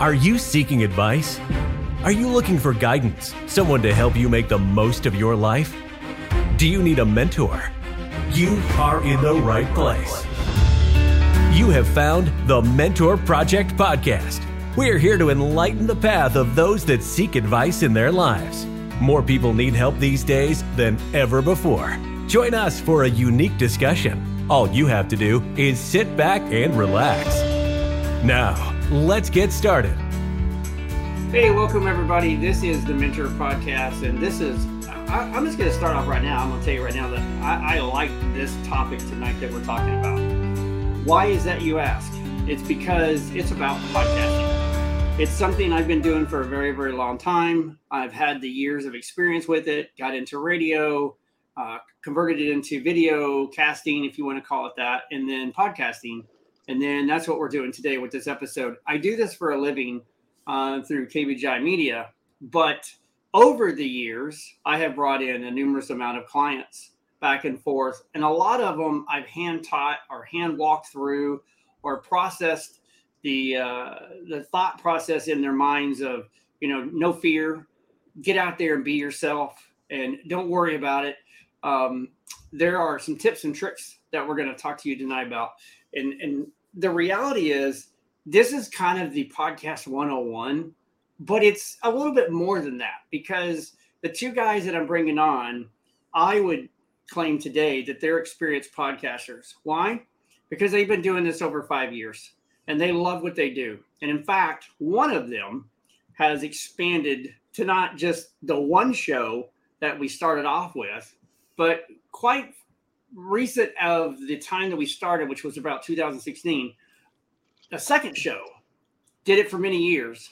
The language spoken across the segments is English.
Are you seeking advice? Are you looking for guidance, someone to help you make the most of your life? Do you need a mentor? You are in the right place. You have found the Mentor Project Podcast. We're here to enlighten the path of those that seek advice in their lives. More people need help these days than ever before. Join us for a unique discussion. All you have to do is sit back and relax. Now, let's get started. Hey, welcome everybody. This is the Mentor Podcast, and this is. I, am just going to start off right now. I'm going to tell you right now that I, I like this topic tonight that we're talking about. Why is that, you ask? It's because it's about podcasting. It's something I've been doing for a very, very long time. I've had the years of experience with it, got into radio, uh, converted it into video casting, if you want to call it that, and then podcasting and then that's what we're doing today with this episode. I do this for a living uh, through KBGI Media, but over the years, I have brought in a numerous amount of clients back and forth, and a lot of them I've hand taught or hand walked through or processed the uh, the thought process in their minds of you know no fear, get out there and be yourself, and don't worry about it. Um, there are some tips and tricks that we're going to talk to you tonight about, and and the reality is this is kind of the podcast 101 but it's a little bit more than that because the two guys that i'm bringing on i would claim today that they're experienced podcasters. Why? Because they've been doing this over five years and they love what they do. And in fact one of them has expanded to not just the one show that we started off with but quite recent of the time that we started, which was about 2016, a second show did it for many years.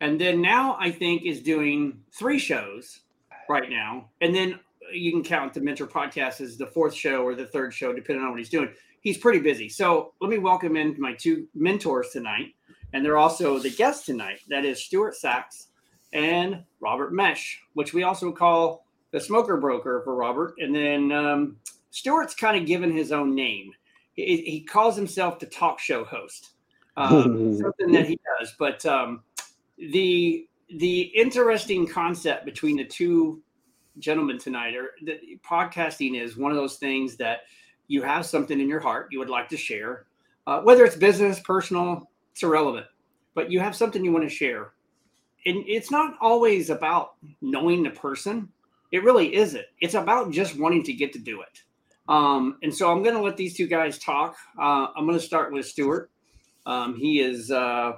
And then now I think is doing three shows right now. And then you can count the Mentor podcast as the fourth show or the third show, depending on what he's doing. He's pretty busy. So let me welcome in my two mentors tonight. And they're also the guests tonight. That is Stuart Sax and Robert Meche, which we also call the smoker broker for Robert. And then um, Stuart's kind of given his own name. He, he calls himself the talk show host, um, something that he does. But um, the the interesting concept between the two gentlemen tonight are that podcasting is one of those things that you have something in your heart you would like to share, uh, whether it's business, personal, it's irrelevant, but you have something you want to share. And it's not always about knowing the person. It really isn't. It's about just wanting to get to do it. Um, and so I'm going to let these two guys talk. Uh, I'm going to start with Stuart. Um, he is uh,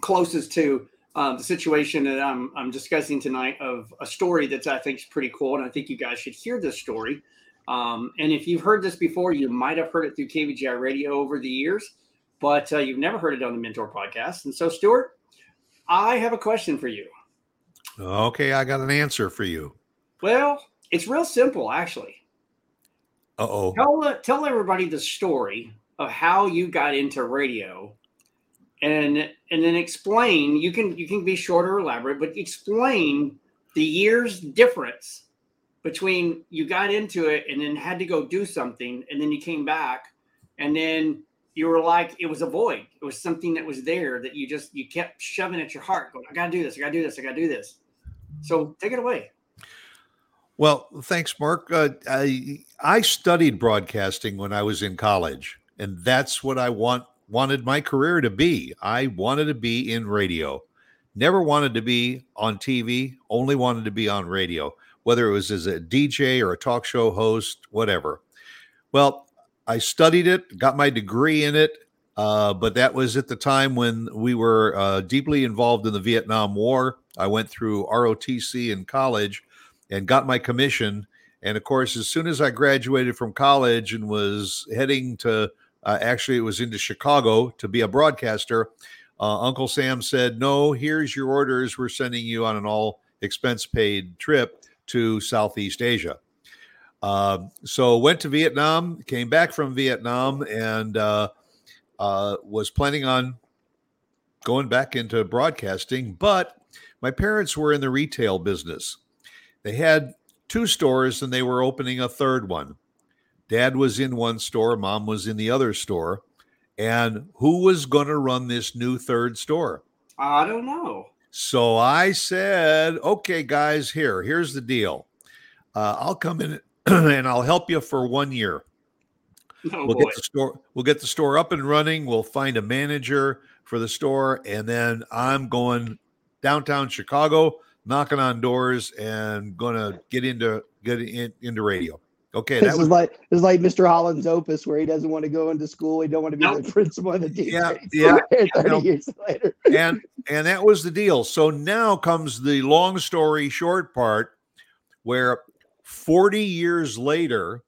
closest to uh, the situation that I'm, I'm discussing tonight of a story that I think is pretty cool. And I think you guys should hear this story. Um, and if you've heard this before, you might have heard it through KBGI radio over the years, but uh, you've never heard it on the Mentor podcast. And so, Stuart, I have a question for you. Okay, I got an answer for you. Well, it's real simple, actually. Uh-oh. Tell tell everybody the story of how you got into radio and and then explain you can you can be short or elaborate but explain the years difference between you got into it and then had to go do something and then you came back and then you were like it was a void. It was something that was there that you just you kept shoving at your heart going i gotta do this. I gotta do this. I gotta do this. So take it away well, thanks, Mark. Uh, I I studied broadcasting when I was in college, and that's what I want wanted my career to be. I wanted to be in radio. Never wanted to be on TV. Only wanted to be on radio, whether it was as a DJ or a talk show host, whatever. Well, I studied it, got my degree in it, uh, but that was at the time when we were uh, deeply involved in the Vietnam War. I went through ROTC in college and got my commission. And of course, as soon as I graduated from college and was heading to, uh, actually, it was into Chicago to be a broadcaster, uh, Uncle Sam said, No, here's your orders. We're sending you on an all expense paid trip to Southeast Asia. Uh, so went to Vietnam, came back from Vietnam, and uh, uh, was planning on going back into broadcasting. But my parents were in the retail business. They had two stores and they were opening a third one. Dad was in one store, mom was in the other store. And who was going to run this new third store? I don't know. So I said, okay, guys, here, here's the deal. Uh, I'll come in and I'll help you for one year. Oh, we'll boy. get the store. We'll get the store up and running. We'll find a manager for the store, and then I'm going downtown Chicago, knocking on doors, and gonna get into get in, into radio. Okay, This that is was like this is like Mr. Holland's opus, where he doesn't want to go into school. He don't want to be Nope. the principal of the team. Yeah, yeah, Thirty no. years later. and and that was the deal. So now comes the long story short part, where 40 years later,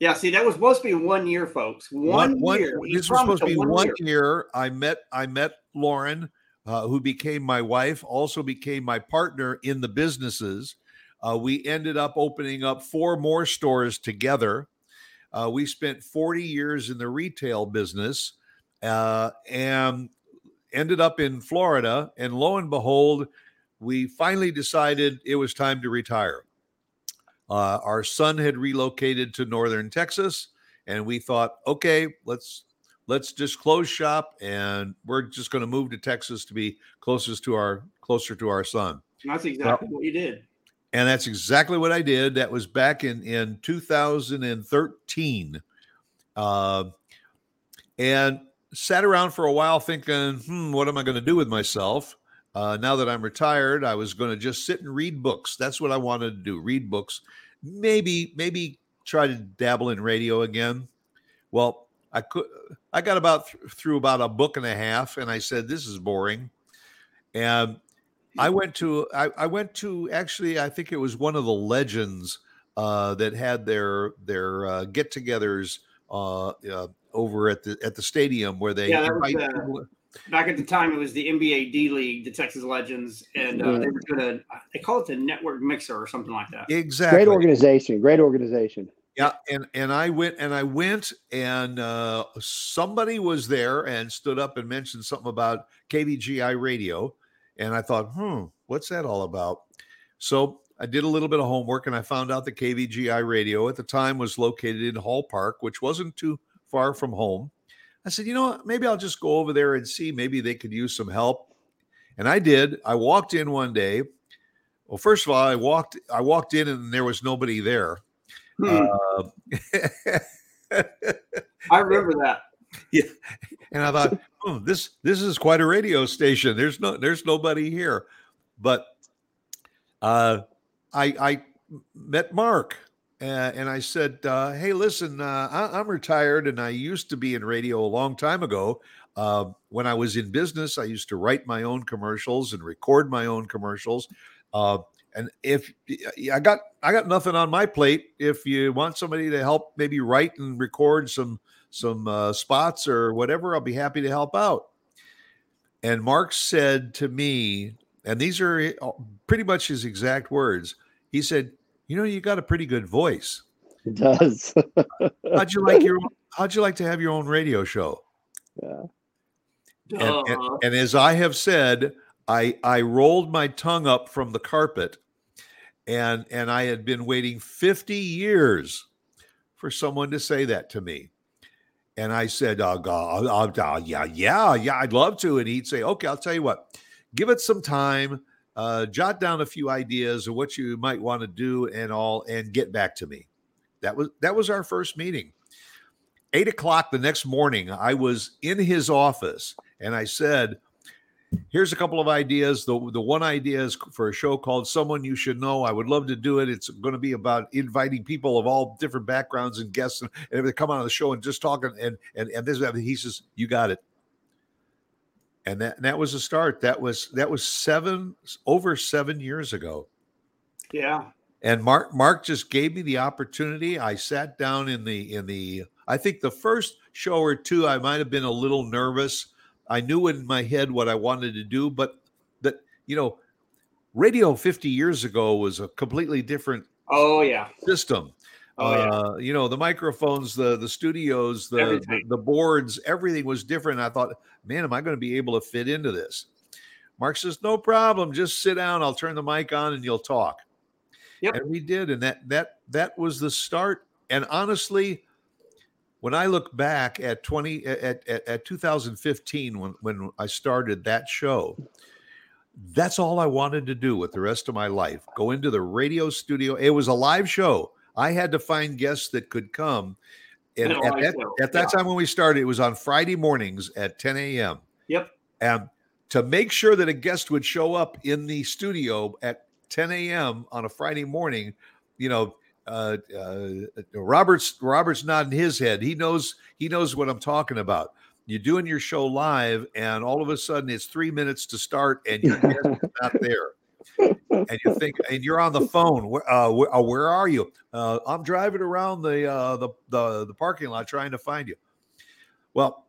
Yeah, see, that was supposed to be one year, folks. One, year. He this was supposed to be one year. year. I met I met Lauren, uh, who became my wife, also became my partner in the businesses. Uh, we ended up opening up four more stores together. Uh, we spent 40 years in the retail business uh, and ended up in Florida. And lo and behold, we finally decided it was time to retire. Uh, our son had relocated to northern Texas, and we thought, okay, let's let's just close shop, and we're just going to move to Texas to be closest to our closer to our son. That's exactly what you did. And that's exactly what I did. That was back in in 2013, uh, and sat around for a while thinking, hmm, what am I going to do with myself? Uh, now that I'm retired, I was going to just sit and read books. That's what I wanted to do: read books. Maybe maybe try to dabble in radio again. Well, I could. I got about th- through about a book and a half, and I said, "This is boring." And I went to I, I went to actually I think it was one of the legends uh, that had their their uh, get-togethers uh, uh, over at the at the stadium where they Yeah, that was, invite uh, people- Back at the time, it was the NBA D League, the Texas Legends, and uh, they were doing a, they call it the network mixer or something like that. exactly Great organization. Great organization. Yeah, and and I went and I went and uh, somebody was there and stood up and mentioned something about KVGI radio, and I thought, hmm, what's that all about? So I did a little bit of homework and I found out that KVGI radio at the time was located in Hall Park, which wasn't too far from home. I said, you know what? Maybe I'll just go over there and see. Maybe they could use some help. And I did. I walked in one day. Well, first of all, I walked. I walked in and there was nobody there. Hmm, Uh, I remember that. Yeah, and I thought, oh, this this is quite a radio station. There's no there's nobody here, but uh, I I met Mark uh, and I said, uh, hey, listen, uh, I, I'm retired and I used to be in radio a long time ago. Uh, when I was in business, I used to write my own commercials and record my own commercials. Uh, and if I got I got nothing on my plate, if you want somebody to help maybe write and record some some uh, spots or whatever, I'll be happy to help out. And Mark said to me, and these are pretty much his exact words. He said, "You know, you got a pretty good voice. It does. How'd you like your How'd you like to have your own radio show?" yeah. And, and, and as I have said, I I rolled my tongue up from the carpet, and and I had been waiting fifty years for someone to say that to me. And I said, oh, God, oh, yeah, yeah, yeah, I'd love to. And he'd say, okay, I'll tell you what, give it some time, uh, jot down a few ideas of what you might want to do and all, and get back to me. That was that was our first meeting. Eight o'clock the next morning, I was in his office and I said, Here's a couple of ideas. The, the one idea is for a show called Someone You Should Know. I would love to do it. It's going to be about inviting people of all different backgrounds and guests and, and they come on the show and just talking and and and this he says, You got it. And that, and that was a start. That was that was seven over seven years ago. yeah. And Mark Mark just gave me the opportunity. I sat down in the in the I think the first show or two I might have been a little nervous. I knew in my head what I wanted to do, but that you know, radio 50 years ago was a completely different Oh yeah. system. Oh yeah. uh, you know, the microphones, the the studios, the, the the boards, everything was different. I thought, man, am I going to be able to fit into this? Mark says, no problem. Just sit down. I'll turn the mic on and you'll talk. Yep. And we did, and that that that was the start. And honestly, when I look back at 20 at, at, at 2015 when when I started that show, that's all I wanted to do with the rest of my life. Go into the radio studio. It was a live show. I had to find guests that could come. And at that, show, at that yeah. time when we started, it was on Friday mornings at 10 a.m. Yep. And to make sure that a guest would show up in the studio at 10 a.m. on a Friday morning, you know, uh, uh, Robert's Robert's nodding his head. He knows he knows what I'm talking about. You're doing your show live, and all of a sudden it's three minutes to start, and you're not there. And you think, and you're on the phone. Where, uh, where, uh, where are you? Uh, I'm driving around the, uh, the the the parking lot trying to find you. Well,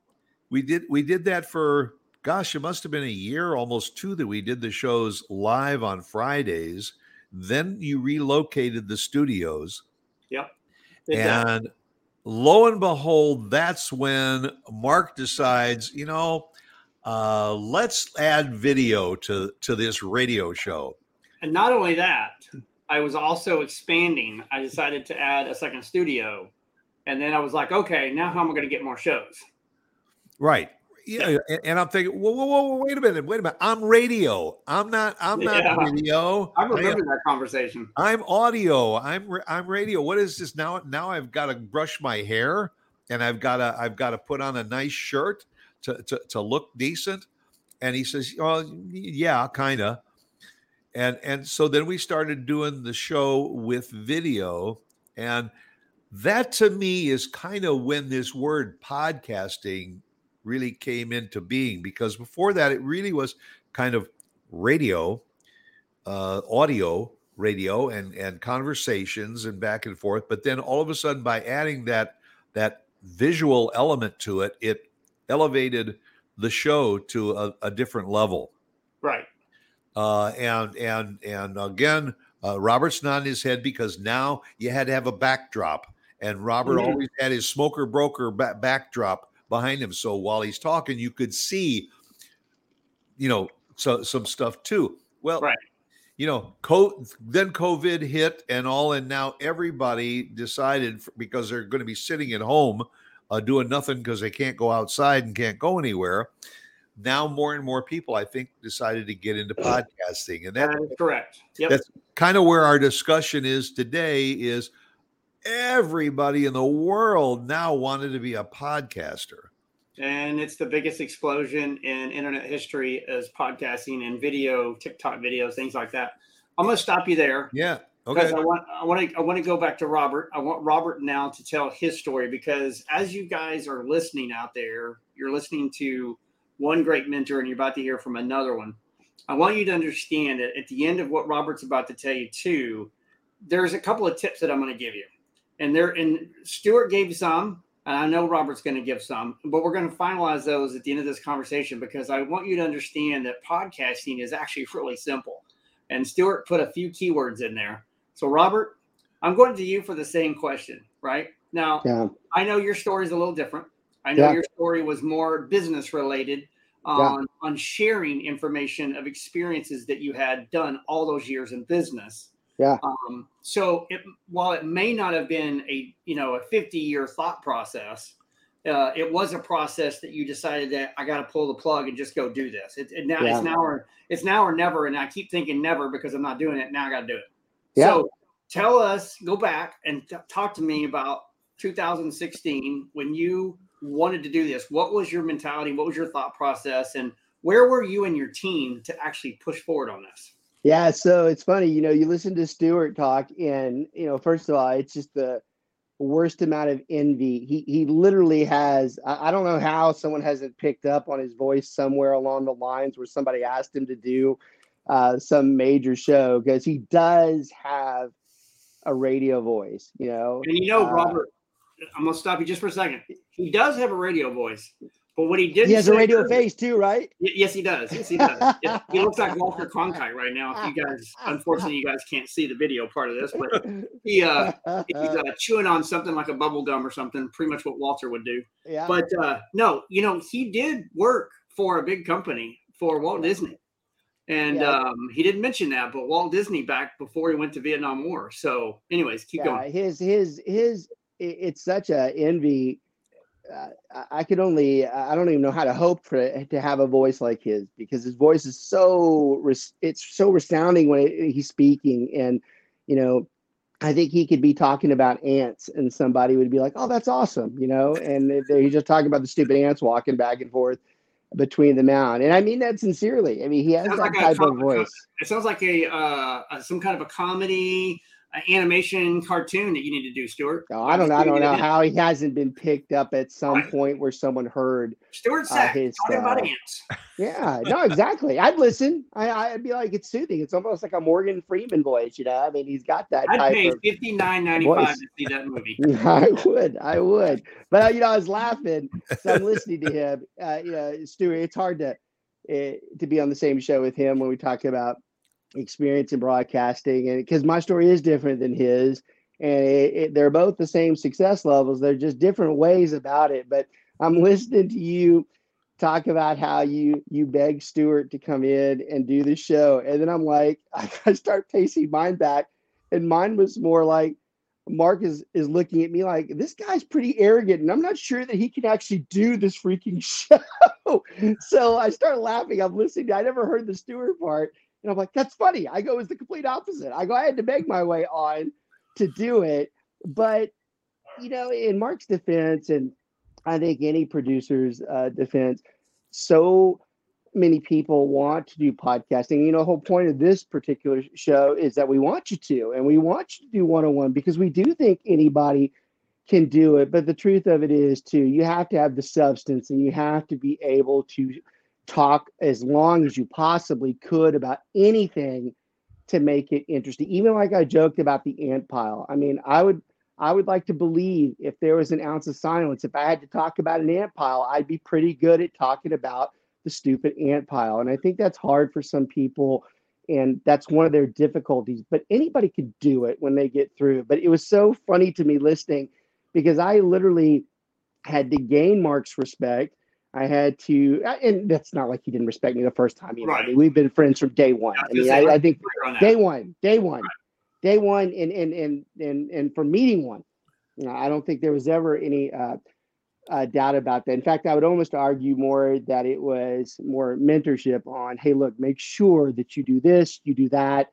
we did we did that for gosh, it must have been a year, almost two, that we did the shows live on Fridays. Then you relocated the studios, Yep. And lo and behold, that's when Mark decides, you know, uh, let's add video to to this radio show. And not only that, I was also expanding. I decided to add a second studio. And then I was like, okay, now how am I going to get more shows? Right. Yeah, and, I'm thinking, whoa, whoa, whoa, wait a minute, wait a minute. I'm radio. I'm not. I'm Yeah. not video. I I am- remember that conversation. I'm audio. I'm I'm radio. What is this now? Now I've got to brush my hair and I've got to I've got to put on a nice shirt to to, to look decent. And he says, "Oh, yeah, kind of." And and so then we started doing the show with video, and that to me is kind of when this word podcasting really came into being because before that it really was kind of radio uh, audio radio and and conversations and back and forth but then all of a sudden by adding that that visual element to it it elevated the show to a, a different level Right. uh, and and and again uh, robert's nodding his head because now you had to have a backdrop and robert Mhm. always had his smoker broker ba- backdrop behind him so while he's talking you could see you know so, some stuff too well Right. you know co- then covid hit and all and now everybody decided because they're going to be sitting at home uh, doing nothing because they can't go outside and can't go anywhere now more and more people i think decided to get into podcasting and that That is correct. Yep. That's- kind of where our discussion is today is everybody in the world now wanted to be a podcaster and it's the biggest explosion in internet history as podcasting and video, TikTok videos, things like that. I'm going to stop you there. yeah because okay I want I want to I want to go back to Robert. I want Robert now to tell his story because as you guys are listening out there, you're listening to one great mentor and you're about to hear from another one. I want you to understand that at the end of what Robert's about to tell you too, there's a couple of tips that I'm going to give you. And there and Stuart gave some, and I know Robert's going to give some, but we're going to finalize those at the end of this conversation because I want you to understand that podcasting is actually really simple. And Stuart put a few keywords in there. So, Robert, I'm going to you for the same question, right? Now, Yeah. I know your story is a little different. I know Yeah. your story was more business related on, on sharing information of experiences that you had done all those years in business. Yeah. Um, so it, while it may not have been a you know a 50 year thought process, uh, it was a process that you decided that I got to pull the plug and just go do this. It, it now Yeah. it's now or it's now or never, and I keep thinking never because I'm not doing it. Now I got to do it. Yeah. So tell us, go back and t- talk to me about 2016 when you wanted to do this. What was your mentality? What was your thought process? And where were you and your team to actually push forward on this? Yeah, so it's funny, you know, you listen to Stuart talk, and you know, first of all, it's just the worst amount of envy. He he literally has. I, I don't know how someone hasn't picked up on his voice somewhere along the lines where somebody asked him to do uh, some major show because he does have a radio voice. You know, And you know, Uh, Robert, I'm gonna stop you just for a second. He does have a radio voice, but what he did he has a radio face too, right? Yes, he does. Yes, he does. Yeah, he looks like Walter Cronkite right now. If you guys, unfortunately, you guys can't see the video part of this, but he uh, he's uh, chewing on something like a bubble gum or something. Pretty much what Walter would do. yeah, But uh, no, you know, he did work for a big company for Walt Disney. And Yeah. um, he didn't mention that, but Walt Disney back before he went to Vietnam War. So, anyways, keep yeah, going. his his his. It's such a envy I could only I don't even know how to hope for it, to have a voice like his because his voice is so it's so resounding when he's speaking. And you know I think he could be talking about ants and somebody would be like oh that's awesome you know? And he's just talking about the stupid ants walking back and forth between the mound and I mean that sincerely. I mean he has that like type of voice. it sounds like a, uh, a some kind of a comedy animation cartoon that you need to do, Stuart. No, I don't. I don't know how he hasn't been picked up at some right. point where someone heard Stuart uh, his talking uh, about ants. Yeah, no, exactly. I'd listen. I, I'd be like, it's soothing. It's almost like a Morgan Freeman voice. You know, I mean, he's got that. I'd pay fifty nine ninety five to see that movie. I would. I would. But uh, you know, I was laughing. So I'm listening to him. Uh, you know, Stuart. It's hard to uh, to be on the same show with him when we talk about experience in broadcasting and because my story is different than his and it, it, they're both the same success levels they're just different ways about it but i'm listening to you talk about how you you beg stuart to come in and do the show and then i'm like i start pacing mine back and mine was more like mark is is looking at me like this guy's pretty arrogant and i'm not sure that he can actually do this freaking show. So i start laughing i'm listening i never heard the stuart part and I'm like, that's funny. I go, it's the complete opposite. I go, I had to make my way on to do it. But, you know, in Mark's defense, and I think any producer's uh, defense, so many people want to do podcasting. You know, the whole point of this particular show is that we want you to, and we want you to do one on one because we do think anybody can do it. But the truth of it is, too, you have to have the substance and you have to be able to talk as long as you possibly could about anything to make it interesting. Even like I joked about the ant pile. I mean, I would I would like to believe if there was an ounce of silence, if I had to talk about an ant pile, I'd be pretty good at talking about the stupid ant pile. And I think that's hard for some people. And that's one of their difficulties. But anybody could do it when they get through. But it was so funny to me listening because I literally had to gain Mark's respect I had to, uh, and that's not like he didn't respect me the first time. You know, right. I mean, we've been friends from day one. I mean, I, I, think day one, day one, right. day one, and and and and and for meeting one, you know, I don't think there was ever any uh, uh, doubt about that. In fact, I would almost argue more that it was more mentorship on, hey, look, make sure that you do this, you do that,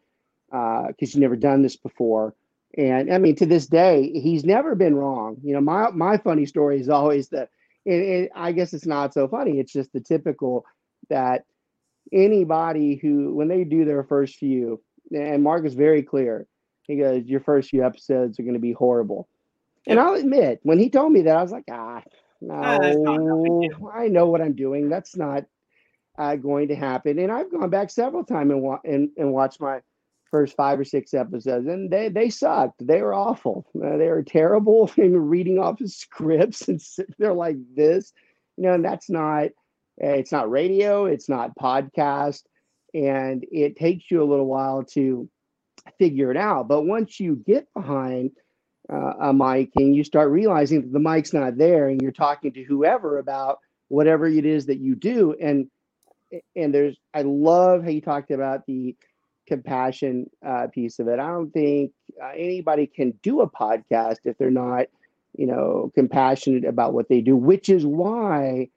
because uh, you've never done this before. And I mean, to this day, he's never been wrong. You know, my my funny story is always that and, and I guess it's not so funny. It's just the typical that anybody who, when they do their first few, and Mark is very clear, he goes, Your first few episodes are going to be horrible. And I'll admit, when he told me that, I was like, Ah, no, I know what I'm doing. That's not uh, going to happen. And I've gone back several times and, wa- and, and watched my first five or six episodes, and they they sucked. They were awful. Uh, they were terrible. in reading off of scripts, and they're like this, you know. And that's not. Eh, it's not radio. It's not podcast, and it takes you a little while to figure it out. But once you get behind uh, a mic and you start realizing that the mic's not there, and you're talking to whoever about whatever it is that you do, and and there's I love how you talked about the compassion uh, piece of it. I don't think uh, anybody can do a podcast if they're not, you know, compassionate about what they do, which is why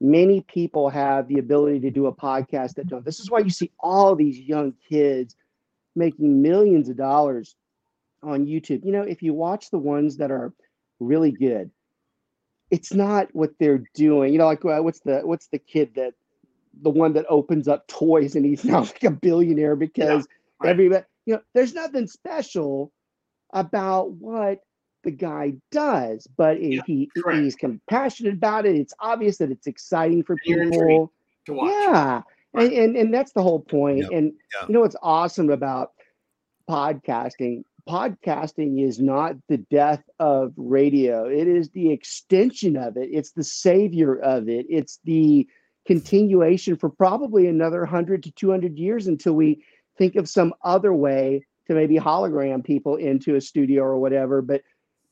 many people have the ability to do a podcast that don't. This is why you see all these young kids making millions of dollars on YouTube. You know, if you watch the ones that are really good, it's not what they're doing. You know, like uh, what's the what's the kid that the one that opens up toys and he's now like a billionaire because yeah, right. everybody, you know, there's nothing special about what the guy does, but yeah, he correct. he's compassionate about it. It's obvious that it's exciting for people. To watch. Yeah. Right. And, and and that's the whole point. Yep. And yeah. you know what's awesome about podcasting? Podcasting is not the death of radio. It is the extension of it. It's the savior of it. It's the continuation for probably another 100 to 200 years until we think of some other way to maybe hologram people into a studio or whatever. But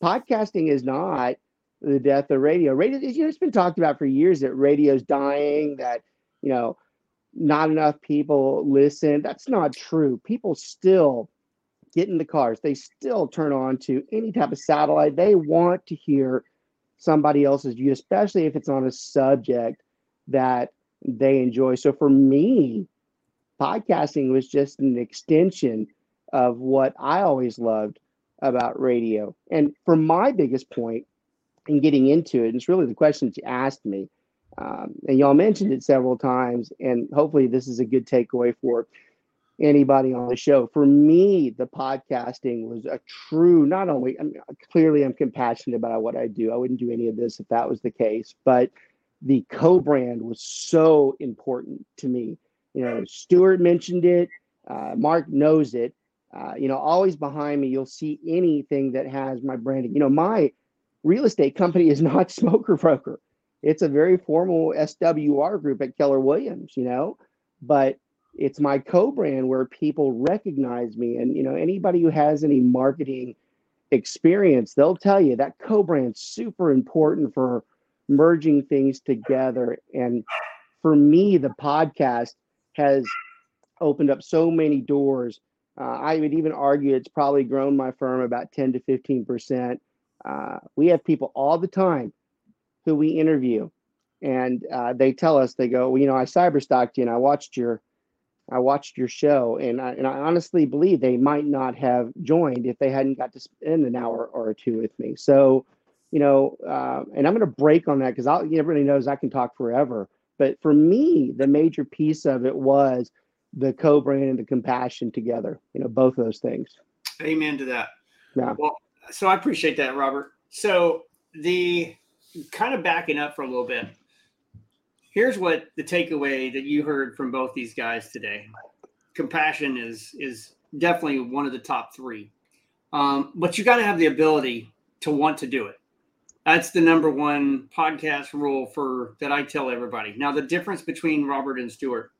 podcasting is not the death of radio. Radio, you know, it's been talked about for years that radio's dying, that, you know, not enough people listen. That's not true. People still get in the cars. They still turn on to any type of satellite. They want to hear somebody else's view, especially if it's on a subject that they enjoy. So for me, podcasting was just an extension of what I always loved about radio. And for my biggest point in getting into it, and it's really the question that you asked me, um, and y'all mentioned it several times, and hopefully this is a good takeaway for anybody on the show. For me, the podcasting was a true, not only, I mean, clearly I'm compassionate about what I do. I wouldn't do any of this if that was the case, but the co-brand was so important to me. You know, Stuart mentioned it. Uh, Mark knows it. Uh, you know, always behind me, you'll see anything that has my branding. You know, my real estate company is not Smoker Broker. It's a very formal SWR group at Keller Williams, you know, but it's my co-brand where people recognize me. And, you know, anybody who has any marketing experience, they'll tell you that co-brand's super important for merging things together. And for me, the podcast has opened up so many doors. Uh, I would even argue it's probably grown my firm about 10 to 15 percent. Uh, we have people all the time who we interview, and uh, they tell us they go, well, you know, I cyber stalked you and I watched your, I watched your show, and I, and I honestly believe they might not have joined if they hadn't got to spend an hour or two with me. So, you know, uh, and I'm going to break on that because everybody knows I can talk forever. But for me, the major piece of it was the co-brand and the compassion together. You know, both of those things. Amen to that. Yeah. Well, so I appreciate that, Robert. So the kind of backing up for a little bit. Here's what the takeaway that you heard from both these guys today. Compassion is is definitely one of the top three, um, but you got to have the ability to want to do it. That's the number one podcast rule for that I tell everybody. Now, the difference between Robert and Stuart,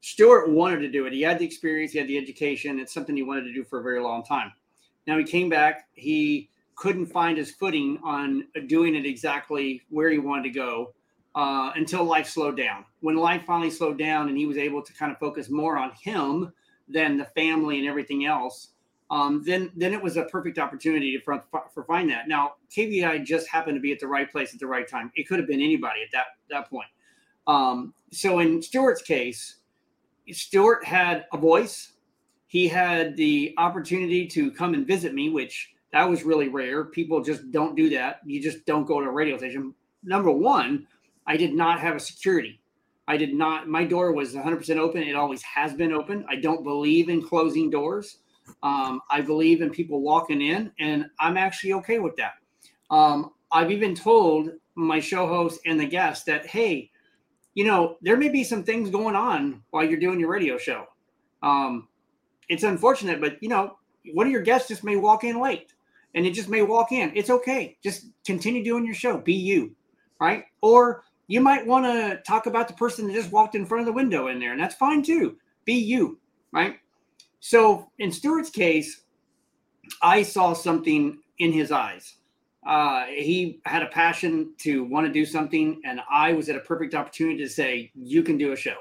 Stuart wanted to do it. He had the experience, he had the education. It's something he wanted to do for a very long time. Now he came back. He couldn't find his footing on doing it exactly where he wanted to go uh, until life slowed down. When life finally slowed down and he was able to kind of focus more on him than the family and everything else, um, then then it was a perfect opportunity to for, for find that. Now KVI just happened to be at the right place at the right time. It could have been anybody at that that point. Um, so in Stuart's case, Stewart had a voice. He had the opportunity to come and visit me, which that was really rare. People just don't do that. You just don't go to a radio station. Number one, I did not have a security. I did not. My door was 100% open. It always has been open. I don't believe in closing doors. Um, I believe in people walking in, and I'm actually okay with that. Um, I've even told my show host and the guests that, hey, you know, there may be some things going on while you're doing your radio show. Um, it's unfortunate, but you know, one of your guests just may walk in late and it just may walk in. It's okay. Just continue doing your show. Be you, right? Or you might want to talk about the person that just walked in front of the window in there, and that's fine too. Be you, right? So in Stuart's case, I saw something in his eyes. Uh, he had a passion to want to do something, and I was at a perfect opportunity to say, "You can do a show."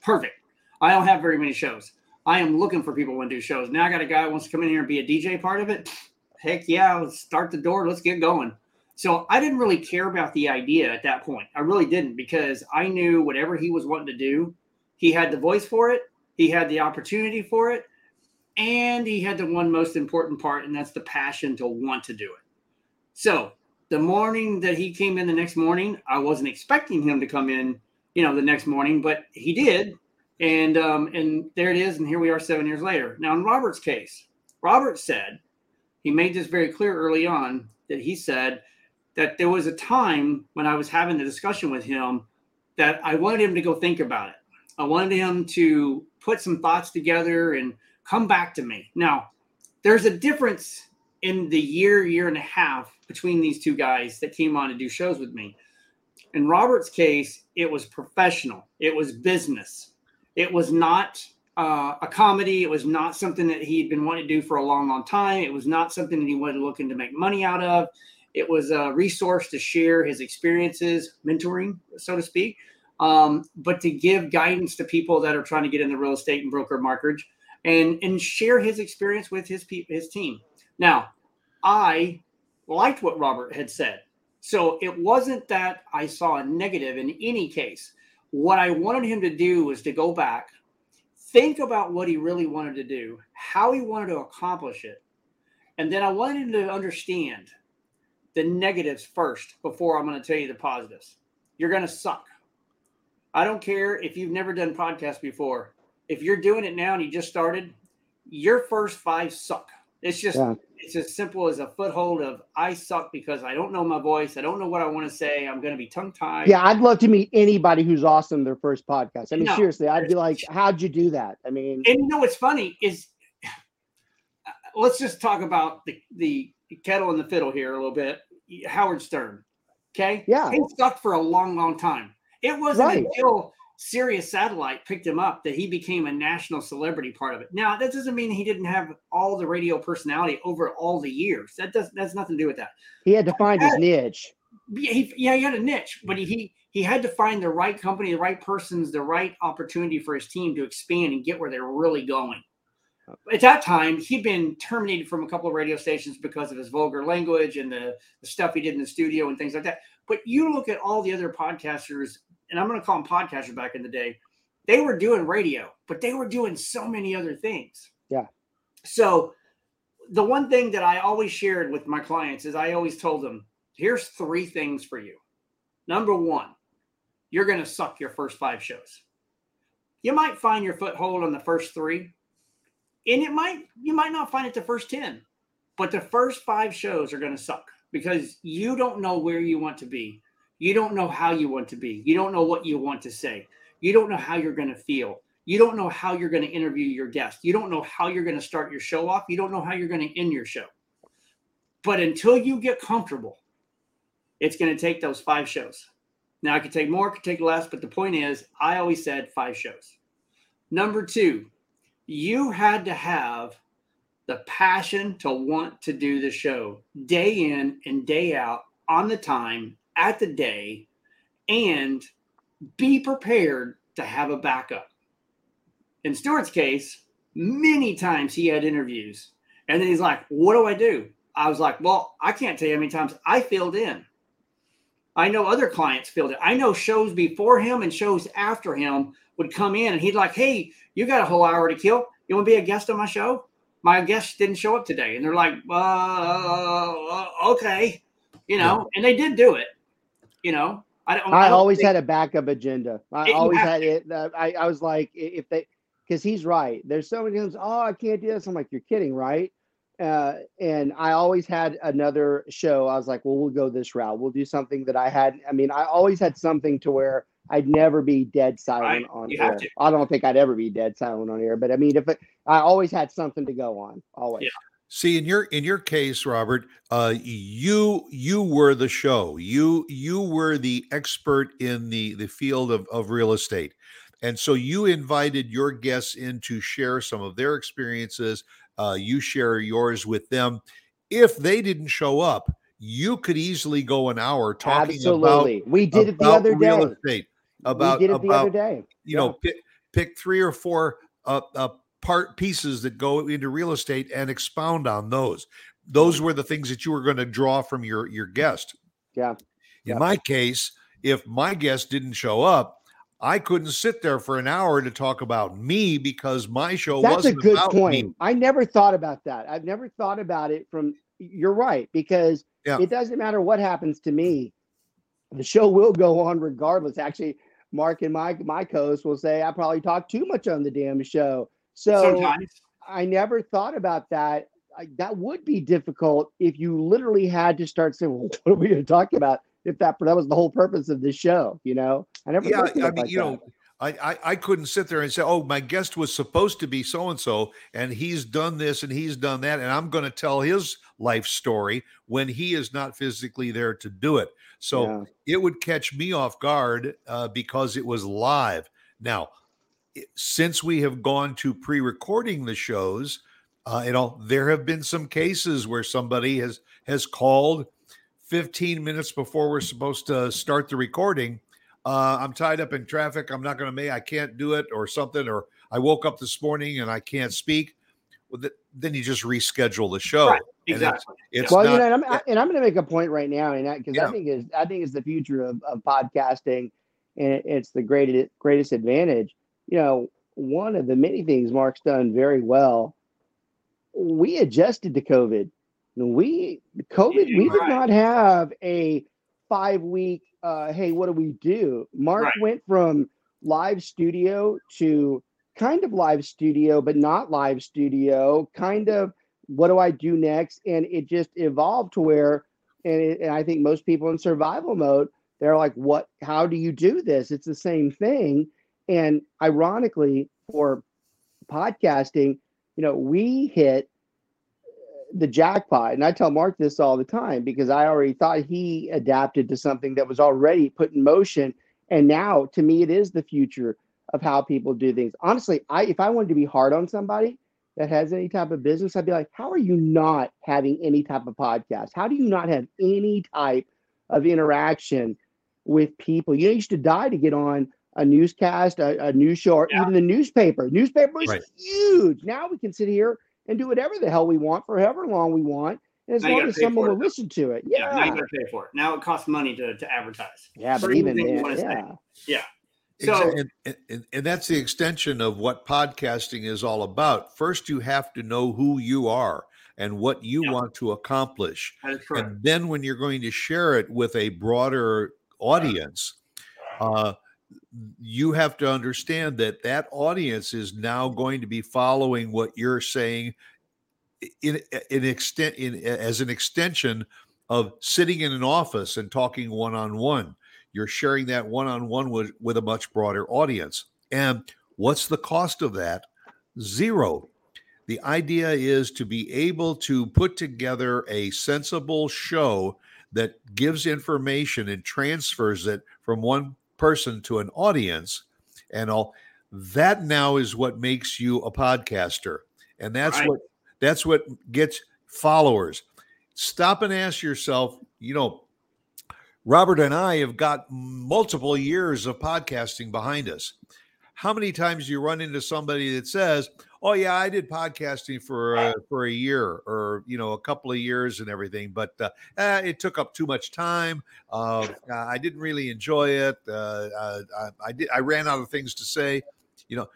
Perfect. I don't have very many shows. I am looking for people who want to do shows. Now I got a guy who wants to come in here and be a DJ part of it. Heck yeah, let's start the door. Let's get going. So I didn't really care about the idea at that point. I really didn't because I knew whatever he was wanting to do, he had the voice for it, he had the opportunity for it, and he had the one most important part, and that's the passion to want to do it. So the morning that he came in the next morning, I wasn't expecting him to come in, you know, the next morning, but he did. And um, and there it is, and here we are seven years later. Now, in Robert's case, Robert said he made this very clear early on that he said that there was a time when I was having the discussion with him that I wanted him to go think about it. I wanted him to put some thoughts together and come back to me. Now, there's a difference in the year, year and a half between these two guys that came on to do shows with me. In Robert's case, it was professional, it was business. It was not uh, a comedy. It was not something that he'd been wanting to do for a long, long time. It was not something that he wanted looking to make money out of. It was a resource to share his experiences, mentoring, so to speak, um, but to give guidance to people that are trying to get in the real estate and broker market and and share his experience with his his team. Now, I liked what Robert had said. So it wasn't that I saw a negative in any case. What I wanted him to do was to go back, think about what he really wanted to do, how he wanted to accomplish it. And then I wanted him to understand the negatives first before I'm going to tell you the positives. You're going to suck. I don't care if you've never done podcasts before. If you're doing it now and you just started, your first five suck. It's just yeah. it's as simple as a foothold of I suck because I don't know my voice. I don't know what I want to say. I'm going to be tongue tied. Yeah, I'd love to meet anybody who's awesome their first podcast. I mean, no, seriously, I'd be like, how'd you do that? I mean, and you know what's funny is, let's just talk about the the kettle and the fiddle here a little bit. Howard Stern, okay? Yeah, he sucked for a long, long time. It wasn't right. until Sirius Satellite picked him up that he became a national celebrity part of it. Now, that doesn't mean he didn't have all the radio personality over all the years. That doesn't. that's nothing to do with that. He had to find his niche. Yeah, he, yeah, he had a niche, but he, he had to find the right company, the right persons, the right opportunity for his team to expand and get where they're really going. At that time, he'd been terminated from a couple of radio stations because of his vulgar language and the, the stuff he did in the studio and things like that. But you look at all the other podcasters and I'm going to call them podcasters back in the day, they were doing radio, but they were doing so many other things. Yeah. So the one thing that I always shared with my clients is I always told them, here's three things for you. Number one, you're going to suck your first five shows. You might find your foothold on the first three, and it might you might not find it the first 10, but the first five shows are going to suck because you don't know where you want to be. You don't know how you want to be. You don't know what you want to say. You don't know how you're going to feel. You don't know how you're going to interview your guest. You don't know how you're going to start your show off. You don't know how you're going to end your show. But until you get comfortable, it's going to take those five shows. Now, I could take more, I could take less, but the point is, I always said five shows. Number two, you had to have the passion to want to do the show day in and day out on the time at the day and be prepared to have a backup. In Stuart's case, many times he had interviews and then he's like, What do I do? I was like, Well, I can't tell you how many times I filled in. I know other clients filled in. I know shows before him and shows after him would come in and he'd like, Hey, you got a whole hour to kill. You want to be a guest on my show? My guest didn't show up today. And they're like, uh, okay, you know, and they did do it. You know, I don't. I, I don't always think, had a backup agenda. I always had it. Uh, I, I was like, if they, because he's right. There's so many times. Oh, I can't do this. I'm like, you're kidding, right? Uh, and I always had another show. I was like, well, we'll go this route. We'll do something that I had. I mean, I always had something to where I'd never be dead silent right. on air. I don't think I'd ever be dead silent on air, but I mean, if it, I always had something to go on, always. Yeah. See, in your in your case, Robert, uh, you you were the show. You you were the expert in the the field of, of real estate, and so you invited your guests in to share some of their experiences. Uh, you share yours with them. If they didn't show up, you could easily go an hour talking Absolutely. about. We did it the other day. Real estate. About we did it about, other day. You yeah. know, pick, pick three or four uh, uh, part pieces that go into real estate and expound on those. Those mm. were the things that you were going to draw from your your guest. Yeah. In yeah. my case, if my guest didn't show up, I couldn't sit there for an hour to talk about me because my show That's wasn't a good point. Me. I never thought about that. I've never thought about it from you're right because yeah. it doesn't matter what happens to me. The show will go on regardless. Actually, Mark and my my co-host will say I probably talk too much on the damn show. So Sometimes. I never thought about that. I, that would be difficult if you literally had to start saying, well, "What are we going to talk about?" If that that was the whole purpose of this show, you know, I never. Yeah, I mean, you that. know, I, I, I couldn't sit there and say, "Oh, my guest was supposed to be so and so, and he's done this and he's done that, and I'm going to tell his life story when he is not physically there to do it." So yeah. it would catch me off guard uh, because it was live. Now, since we have gone to pre-recording the shows, uh, you know, there have been some cases where somebody has has called 15 minutes before we're supposed to start the recording. Uh, I'm tied up in traffic. I'm not going to make. I can't do it, or something. Or I woke up this morning and I can't speak. Well, th- then you just reschedule the show. Right. Exactly. It's, it's well, not, you know, and I'm, and I'm going to make a point right now, and because Yeah. I think is I think it's the future of, of podcasting, and it- it's the greatest greatest advantage. You know, one of the many things Mark's done very well. We adjusted to COVID. We COVID. We did Right. not have a five week. Uh, hey, what do we do? Mark Right. went from live studio to kind of live studio, but not live studio. Kind of what do I do next? And it just evolved to where, and, it, and I think most people in survival mode, they're like, what, how do you do this? It's the same thing. And ironically, for podcasting, you know, we hit uh, the jackpot. And I tell Mark this all the time because I already thought he adapted to something that was already put in motion. And now to me, it is the future of how people do things. Honestly, I if I wanted to be hard on somebody, that has any type of business, I'd be like, how are you not having any type of podcast? How do you not have any type of interaction with people? You know, you used to die to get on a newscast, a, a news show, or Yeah. even the newspaper. Newspaper is Right. huge. Now we can sit here and do whatever the hell we want for however long we want. And as Now long as someone will listen to it. Yeah. Now you got to pay for it. Now it costs money to, to advertise. Yeah, but even anything then, wanna yeah. So- and, and- and, and that's the extension of what podcasting is all about. First, you have to know who you are and what you Yeah. want to accomplish. That is correct. And then when you're going to share it with a broader audience, uh, you have to understand that that audience is now going to be following what you're saying in in extent in as an extension of sitting in an office and talking one on one. You're sharing that one on one with with a much broader audience. And what's the cost of that? Zero. The idea is to be able to put together a sensible show that gives information and transfers it from one person to an audience and all that now is what makes you a podcaster. And that's Right. what that's what gets followers. Stop and ask yourself you know robert and i have got multiple years of podcasting behind us. How many times do you run into somebody that says oh yeah i did podcasting for uh, for a year or you know a couple of years and everything but uh, eh, it took up too much time uh, i didn't really enjoy it uh, uh, I, I did i ran out of things to say you know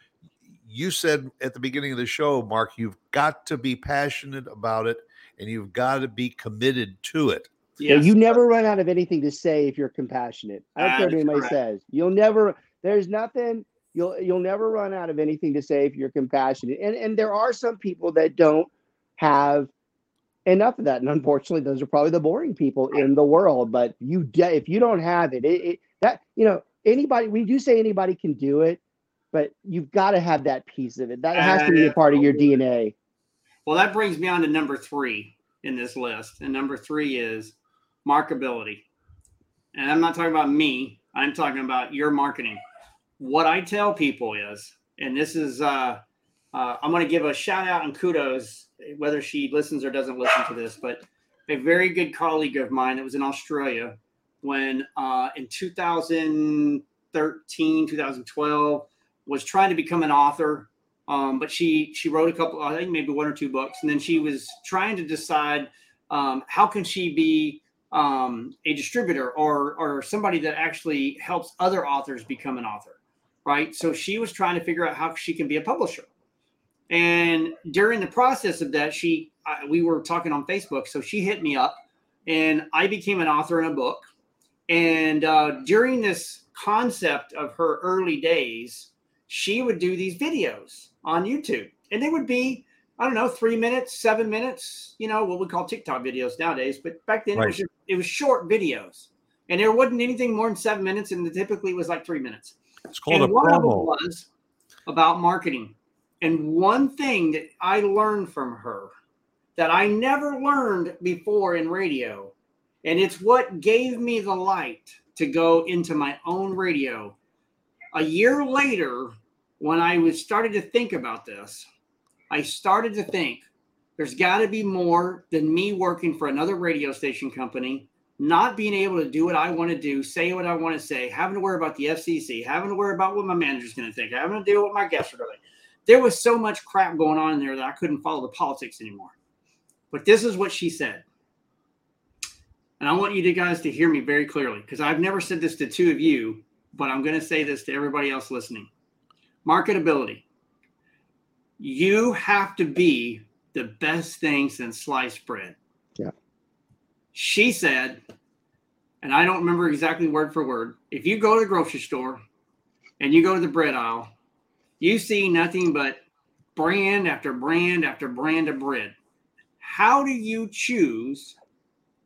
you said at the beginning of the show mark you've got to be passionate about it and you've got to be committed to it Yeah, Yes. you never run out of anything to say if you're compassionate. I don't care That what is anybody correct. says. You'll never. There's nothing. You'll you'll never run out of anything to say if you're compassionate. And and there are some people that don't have enough of that. And unfortunately, those are probably the boring people in the world. But you de- if you don't have it, it, it that you know anybody. We do say anybody can do it, but you've got to have that piece of it. That has to be a part of your DNA. Well, that brings me on to number three in this list. And number three is markability. And I'm not talking about me, I'm talking about your marketing. What I tell people is, and this is, uh, uh, I'm going to give a shout out and kudos, whether she listens or doesn't listen to this, but a very good colleague of mine that was in Australia when uh, in 2013, 2012, was trying to become an author um, but she she wrote a couple i think maybe one or two books and then she was trying to decide um, how can she be um, a distributor or or somebody that actually helps other authors become an author right so she was trying to figure out how she can be a publisher and during the process of that she I, we were talking on facebook so she hit me up and i became an author in a book and uh, during this concept of her early days she would do these videos on YouTube. And they would be, I don't know, three minutes, seven minutes, you know, what we call TikTok videos nowadays. But back then it, was it was short videos. And there wasn't anything more than seven minutes. And typically it was like three minutes. It's called and a one of them was about marketing. And one thing that I learned from her that I never learned before in radio, and it's what gave me the light to go into my own radio. A year later, when I was started to think about this, I started to think there's got to be more than me working for another radio station company, not being able to do what I want to do, say what I want to say, having to worry about the FCC, having to worry about what my manager's going to think, having to deal with my guests are going to. There was so much crap going on in there that I couldn't follow the politics anymore. But this is what she said. And I want you guys to hear me very clearly because I've never said this to two of you, but I'm going to say this to everybody else listening. Marketability. You have to be the best thing since sliced bread. She said, and I don't remember exactly word for word. If you go to the grocery store and you go to the bread aisle, you see nothing but brand after brand after brand of bread. How do you choose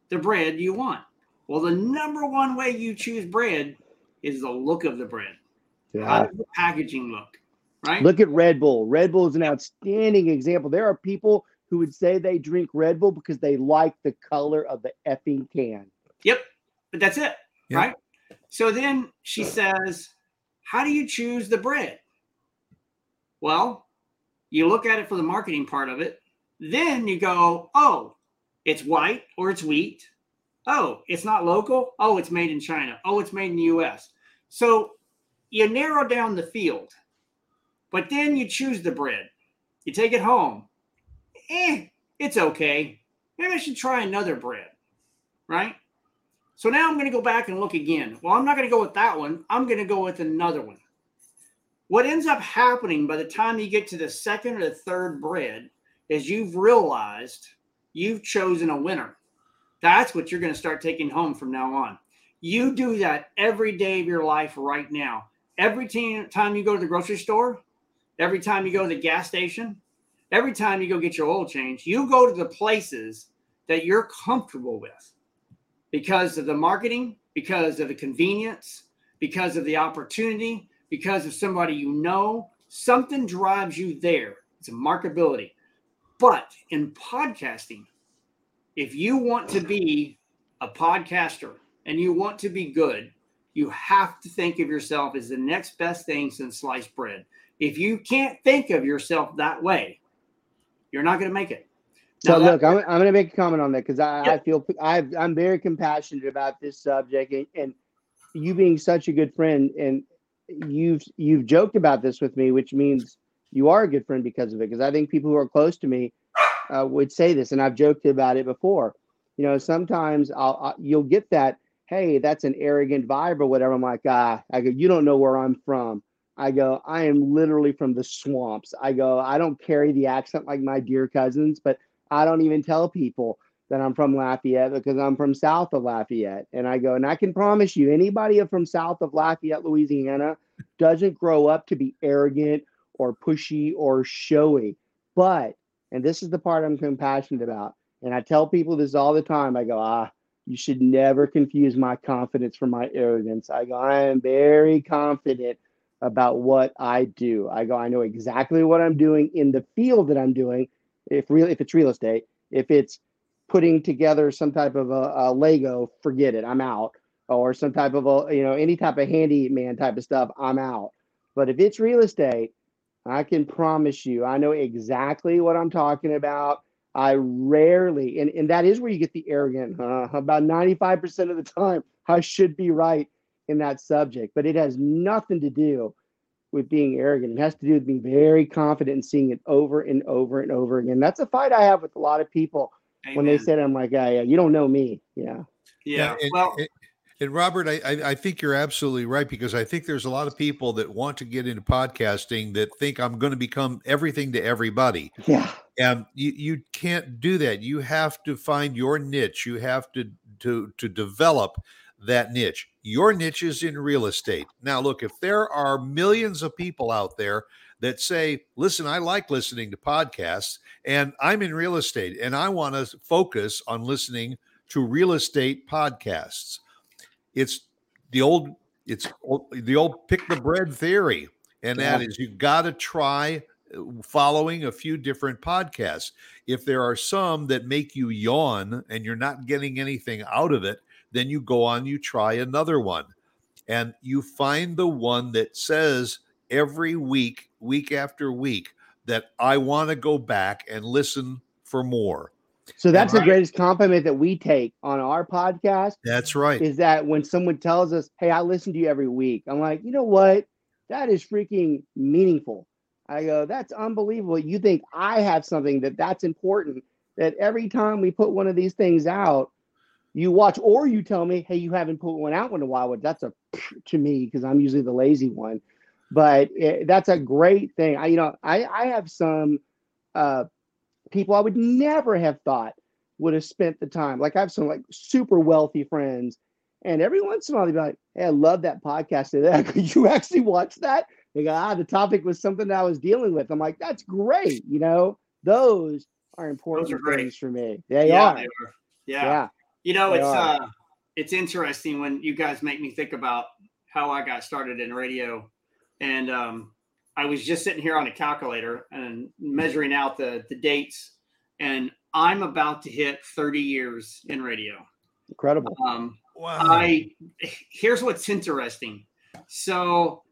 the bread you want? Well, the number one way you choose bread is the look of the bread. Yeah. How does the packaging look? Right? Look at Red Bull. Red Bull is an outstanding example. There are people who would say they drink Red Bull because they like the color of the effing can. Yep. But that's it. Yeah. Right. So then she says, How do you choose the bread? Well, you look at it for the marketing part of it. Then you go, Oh, it's white or it's wheat. Oh, it's not local. Oh, it's made in China. Oh, it's made in the US. So you narrow down the field, but then you choose the bread. You take it home. Eh, it's okay. Maybe I should try another bread. Right? So now I'm going to go back and look again. Well, I'm not going to go with that one. I'm going to go with another one. What ends up happening by the time you get to the second or the third bread is you've realized you've chosen a winner. That's what you're going to start taking home from now on. You do that every day of your life right now. Every time you go to the grocery store, every time you go to the gas station, every time you go get your oil change, you go to the places that you're comfortable with because of the marketing, because of the convenience, because of the opportunity, because of somebody you know. Something drives you there. It's a markability. But in podcasting, if you want to be a podcaster and you want to be good, you have to think of yourself as the next best thing since sliced bread. If you can't think of yourself that way, you're not going to make it. So Now, that- look, I'm, I'm going to make a comment on that because I, I feel I, I'm very compassionate about this subject, and, and you being such a good friend, and you've you've joked about this with me, which means you are a good friend because of it. Because I think people who are close to me uh, would say this, and I've joked about it before. You know, sometimes I'll, I, you'll get that, hey, that's an arrogant vibe or whatever. I'm like, ah, I go, you don't know where I'm from. I go, I am literally from the swamps. I go, I don't carry the accent like my dear cousins, but I don't even tell people that I'm from Lafayette because I'm from south of Lafayette. And I go, and I can promise you, anybody from south of Lafayette, Louisiana, doesn't grow up to be arrogant or pushy or showy. But, and this is the part I'm compassionate about, and I tell people this all the time I go, ah, you should never confuse my confidence for my arrogance. I go, I am very confident about what I do. I go, I know exactly what I'm doing in the field that I'm doing. If real, if it's real estate, if it's putting together some type of a, a Lego, forget it, I'm out. Or some type of a, you know, any type of handyman type of stuff, I'm out. But if it's real estate, I can promise you, I know exactly what I'm talking about. I rarely, and, and that is where you get the arrogant? About 95% of the time, I should be right in that subject, but it has nothing to do with being arrogant. It has to do with being very confident and seeing it over and over and over again. That's a fight I have with a lot of people when they Amen. said, I'm like, yeah, yeah, you don't know me. Yeah. yeah. and, Well, and- and Robert, I, I I think you're absolutely right because I think there's a lot of people that want to get into podcasting that think I'm going to become everything to everybody. Yeah. And you, you can't do that. You have to find your niche. You have to to to develop that niche. Your niche is in real estate. Now, look, if there are millions of people out there that say, listen, I like listening to podcasts and I'm in real estate and I want to focus on listening to real estate podcasts. It's the old, it's the old pick the bread theory. And that Yeah. is you got to try uh, following a few different podcasts. If there are some that make you yawn and you're not getting anything out of it, then you go on, you try another one. And you find the one that says every week, week after week, that I want to go back and listen for more. So that's the greatest compliment that we take on our podcast That's right. is that when someone tells us, Hey, I listen to you every week, I'm like, you know what? That is freaking meaningful. I go, that's unbelievable. You think I have something that that's important that every time we put one of these things out, you watch or you tell me, hey, you haven't put one out in a while. That's a to me because I'm usually the lazy one. But it, that's a great thing. I, you know, I, I have some uh, people I would never have thought would have spent the time. Like I have some like super wealthy friends, and every once in a while they'd be like, "Hey, I love that podcast today. Could you actually watch that?" They go, "Ah, the topic was something that I was dealing with." I'm like, "That's great." You know, those are important Those are things for me. They yeah, are. they were. Yeah. Yeah. You know, They it's are. uh it's interesting when you guys make me think about how I got started in radio. And um I was just sitting here on a calculator and measuring out the the dates and I'm about to hit 30 years in radio. Incredible. Um Wow. I here's what's interesting. So,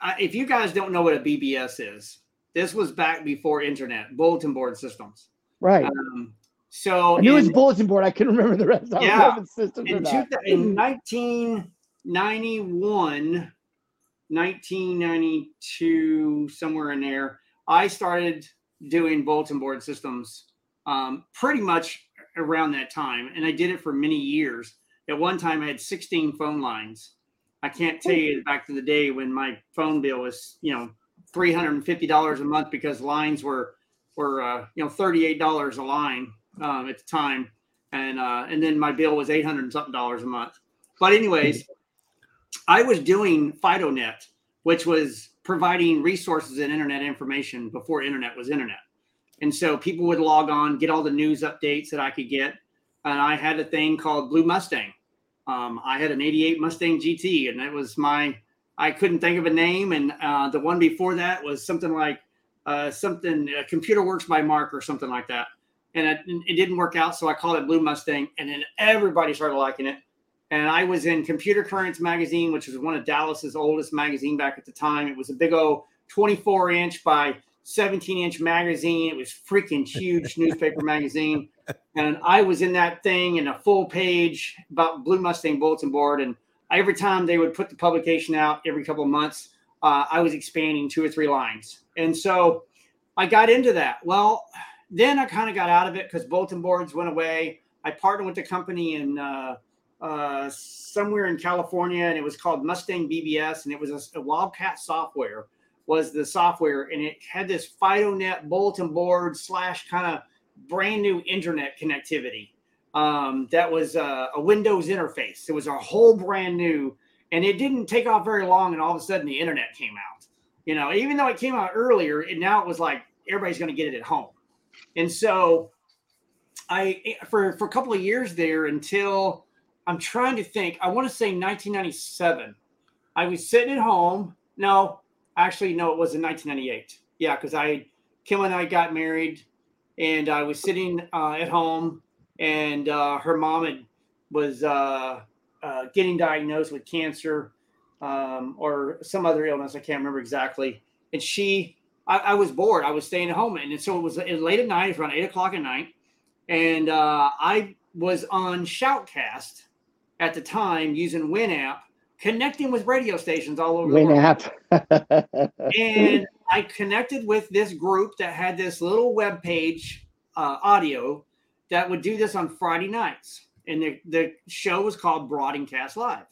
I, if you guys don't know what a BBS is, this was back before internet, bulletin board systems. Right. Um, so I knew it was bulletin board. I couldn't remember the rest. I was Yeah. hoping systems or in, two, in 1991, 1992, somewhere in there, I started doing bulletin board systems um, pretty much around that time. And I did it for many years. At one time, I had 16 phone lines. I can't tell you back to the day when my phone bill was, you know, $350 a month because lines were, were uh, you know, $38 a line um, at the time and uh, and then my bill was eight hundred something dollars a month. But anyways, I was doing FidoNet, which was providing resources and internet information before internet was internet, and so people would log on, get all the news updates that I could get, and I had a thing called Blue Mustang. Um, I had an '88 Mustang GT, and that was my. I couldn't think of a name, and uh, the one before that was something like uh, something uh, Computer Works by Mark or something like that and it, it didn't work out. So I called it Blue Mustang, and then everybody started liking it. And I was in Computer Currents magazine, which was one of Dallas's oldest magazine back at the time. It was a big old 24 inch by 17 inch magazine. It was freaking huge newspaper magazine. And I was in that thing in a full page about Blue Mustang bulletin board. And every time they would put the publication out every couple of months, uh, I was expanding two or three lines. And so I got into that. Well, then I kind of got out of it because bulletin boards went away. I partnered with a company in uh, uh, somewhere in California, and it was called Mustang BBS, and it was a, a Wildcat software was the software, and it had this FidoNet bulletin board slash kind of brand new internet connectivity. Um, that was uh, a Windows interface. It was a whole brand new, and it didn't take off very long, and all of a sudden the internet came out. You know, even though it came out earlier, and now it was like everybody's going to get it at home. And so I for for a couple of years there until I'm trying to think. I want to say 1997. I was sitting at home. No, actually, no, it was in 1998. Yeah, because I Kim and I got married, and I was sitting uh, at home, and uh, her mom had, was uh, uh, getting diagnosed with cancer um, or some other illness. I can't remember exactly. And she I, I, was bored. I was staying at home, and so it was, it was late at night. It was around eight o'clock at night, and uh, I was on Shoutcast at the time using Winamp, connecting with radio stations all over the Winamp. world. and I connected with this group that had this little web page uh, audio that would do this on Friday nights, and the, the show was called Broadcast Live,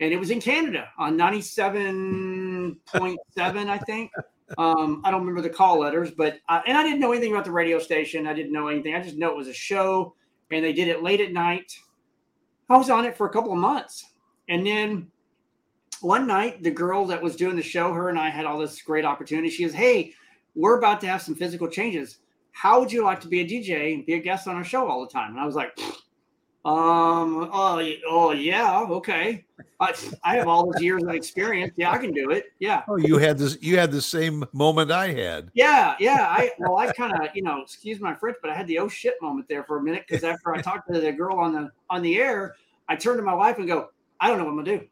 and it was in Canada on ninety seven point seven, I think. Um, I don't remember the call letters, but uh, and I didn't know anything about the radio station. I didn't know anything. I just know it was a show, and they did it late at night. I was on it for a couple of months, and then one night, the girl that was doing the show, her and I had all this great opportunity. She goes, "Hey, we're about to have some physical changes. How would you like to be a DJ and be a guest on our show all the time?" And I was like, um, oh, oh yeah, okay. I, I have all those years of experience. Yeah, I can do it. Yeah. Oh, you had this. You had the same moment I had. Yeah, yeah. I well, I kind of, you know, excuse my French, but I had the oh shit moment there for a minute because after I talked to the girl on the on the air, I turned to my wife and go, I don't know what I'm gonna do.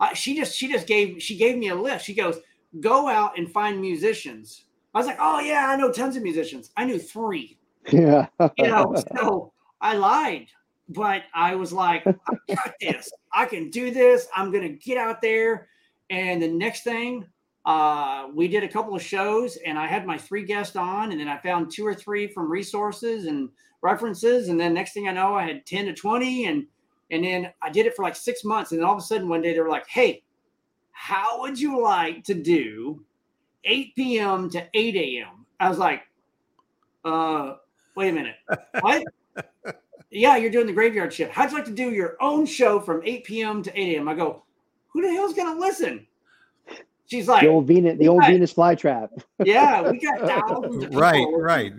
I, she just she just gave she gave me a list. She goes, go out and find musicians. I was like, oh yeah, I know tons of musicians. I knew three. Yeah. You know, so I lied but I was like, I got this. I can do this. I'm gonna get out there. And the next thing, uh, we did a couple of shows and I had my three guests on, and then I found two or three from resources and references. And then next thing I know, I had 10 to 20. And and then I did it for like six months. And then all of a sudden one day they were like, hey, how would you like to do 8 p.m. to 8 a.m.? I was like, uh, wait a minute. What? Yeah, you're doing the graveyard shift. How'd you like to do your own show from 8 p.m. to 8 a.m.? I go, who the hell's gonna listen? She's like the old Venus, the old got- Venus flytrap. Yeah, we got thousands of people. Right, listening. right.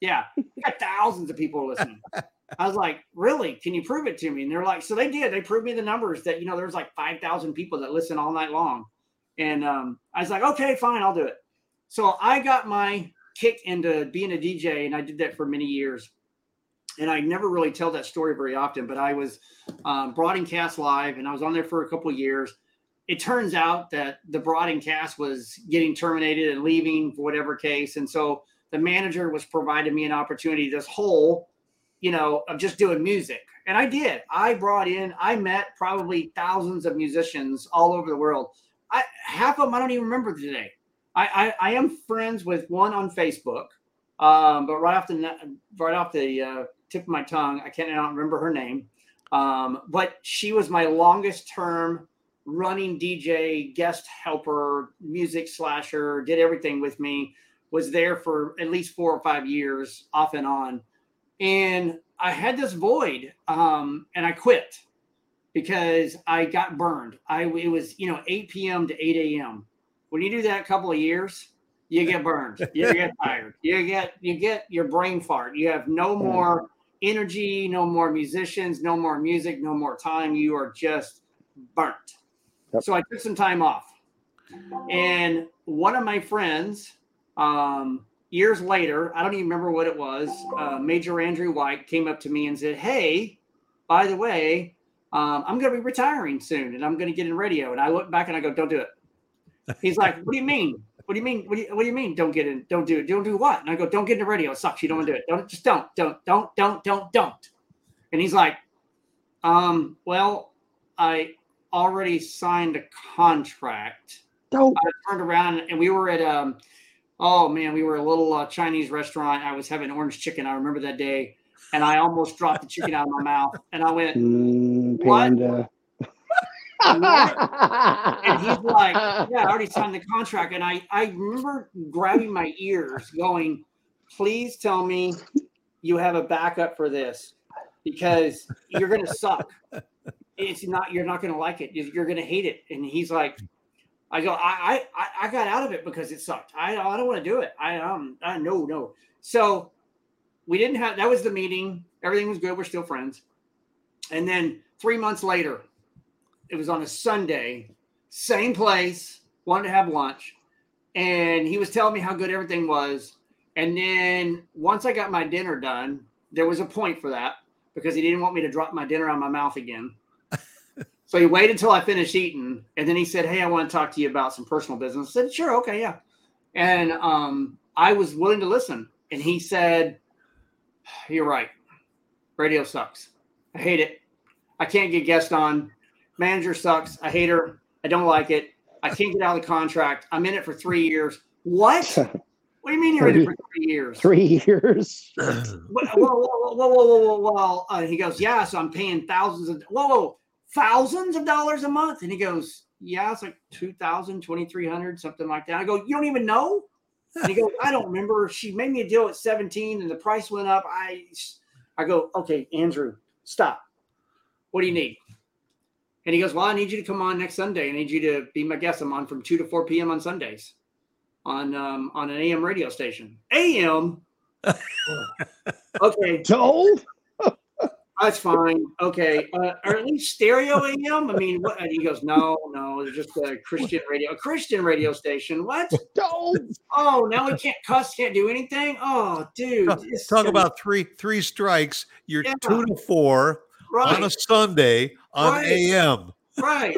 Yeah, we got thousands of people listening. I was like, really? Can you prove it to me? And they're like, so they did. They proved me the numbers that you know there's like five thousand people that listen all night long. And um, I was like, okay, fine, I'll do it. So I got my kick into being a DJ, and I did that for many years. And I never really tell that story very often, but I was um, broadcast live, and I was on there for a couple of years. It turns out that the broadcast was getting terminated and leaving for whatever case, and so the manager was providing me an opportunity, this whole, you know, of just doing music. And I did. I brought in, I met probably thousands of musicians all over the world. I half of them I don't even remember today. I I, I am friends with one on Facebook, um, but right off the right off the uh, tip of my tongue, I can't remember her name. Um, but she was my longest term running DJ, guest helper, music slasher, did everything with me was there for at least four or five years off and on. And i had this void um, and i quit because i got burned. I it was you know 8 p.m to 8 a.m when you do that a couple of years you get burned you get tired you get you get your brain fart you have no more energy no more musicians no more music no more time you are just burnt Yep. so i took some time off and one of my friends um, years later, I don't even remember what it was. Uh, Major Andrew White came up to me and said, "Hey, by the way, um, I'm going to be retiring soon, and I'm going to get in radio." And I look back and I go, "Don't do it." He's like, "What do you mean? What do you mean? What do you, what do you mean? Don't get in? Don't do it? Don't do what?" And I go, "Don't get into radio. It sucks. You don't want to do it. Don't just don't, don't, don't, don't, don't, don't." And he's like, "Um, well, I already signed a contract." Dope. I turned around and we were at um oh man, we were a little uh, Chinese restaurant. I was having orange chicken. I remember that day, and I almost dropped the chicken out of my mouth. And I went, Mm, What? panda. and he's like, "Yeah, I already signed the contract." And I I remember grabbing my ears, going, "Please tell me you have a backup for this, because you're gonna suck. It's not. You're not gonna like it. You're gonna hate it." And he's like. I go. I, I I got out of it because it sucked. I I don't want to do it. I um I no no. So we didn't have that was the meeting. Everything was good. We're still friends. And then three months later, it was on a Sunday, same place. Wanted to have lunch, and he was telling me how good everything was. And then once I got my dinner done, there was a point for that because he didn't want me to drop my dinner on my mouth again. So he waited until I finished eating, and then he said, "Hey, I want to talk to you about some personal business." I said, "Sure, okay, yeah." And um, I was willing to listen. And he said, "You're right. Radio sucks. I hate it. I can't get guests on. Manager sucks. I hate her. I don't like it. I can't get out of the contract. I'm in it for three years. What? What do you mean you're in it for three years? Three years. Whoa, whoa, whoa, whoa, whoa, whoa, whoa, whoa. Uh, he goes, yeah. So I'm paying thousands of whoa, whoa, thousands of dollars a month. And he goes, yeah, it's like 2,000, 2,300, something like that. I go, you don't even know? And he goes, I don't remember. She made me a deal at 17 and the price went up. I, I go, okay, Andrew, stop. What do you need? And he goes, well, I need you to come on next Sunday. I need you to be my guest. I'm on from 2 to 4 p.m. on Sundays on um, on an AM radio station. AM? okay, Told? that's fine. Okay, uh, or at least stereo AM. I mean, what? And he goes, no, no, it's just a Christian radio, a Christian radio station. What? Told? Oh, now we can't cuss, can't do anything. Oh, dude, Talk, this- talk about three three strikes. You're Yeah. two to four on a Sunday on Right. AM. right,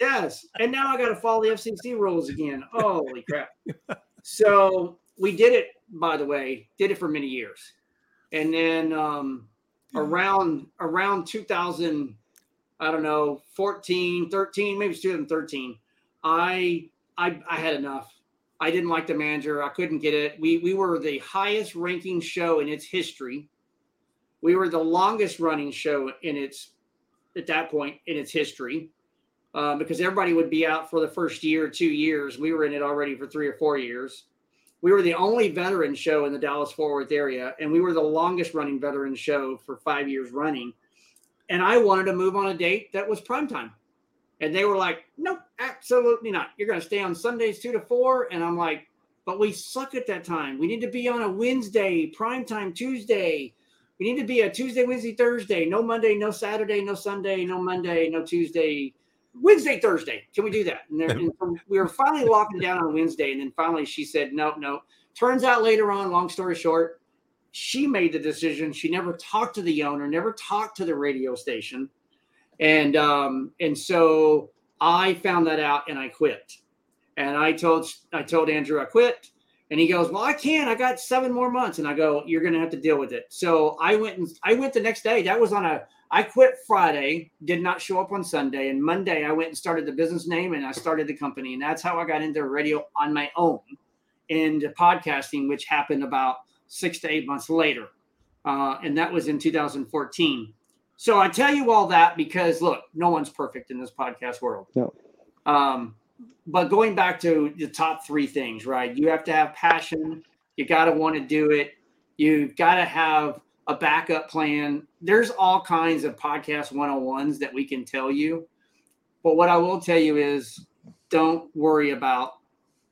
yes. And now I got to follow the FCC rules again. Holy crap! So we did it. By the way, did it for many years, and then um, around around 2000 i don't know 14 13 maybe it's 2013 i I, I had enough. I didn't like the manager. I couldn't get it. We we were the highest ranking show in its history. We were the longest running show in its at that point in its history. Um, because everybody would be out for the first year two years. We were in it already for three or four years. We were the only veteran show in the Dallas Fort Worth area, and we were the longest running veteran show for five years running. And I wanted to move on a date that was prime time. And they were like, nope, absolutely not. You're going to stay on Sundays two to four. And I'm like, but we suck at that time. We need to be on a Wednesday, prime time Tuesday. We need to be a Tuesday, Wednesday, Thursday. No Monday, no Saturday, no Sunday, no Monday, no Tuesday. Wednesday, Thursday. Can we do that? And, and we were finally locking down on Wednesday. And then finally she said, no, no. Turns out later on, long story short, she made the decision. She never talked to the owner, never talked to the radio station and um, and so I found that out and I quit. And I told I told Andrew I quit, and he goes, "Well, I can't. I got seven more months." And I go, "You're going to have to deal with it." So I went and I went the next day. That was on a I quit Friday, did not show up on Sunday, and Monday I went and started the business name and I started the company, and that's how I got into radio on my own, into podcasting, which happened about six to eight months later, uh, and that was in 2014. So I tell you all that because look, no one's perfect in this podcast world. No. Um, but going back to the top three things, right? You have to have passion. You got to want to do it. You've got to have a backup plan. There's all kinds of podcast 101s that we can tell you. But what I will tell you is don't worry about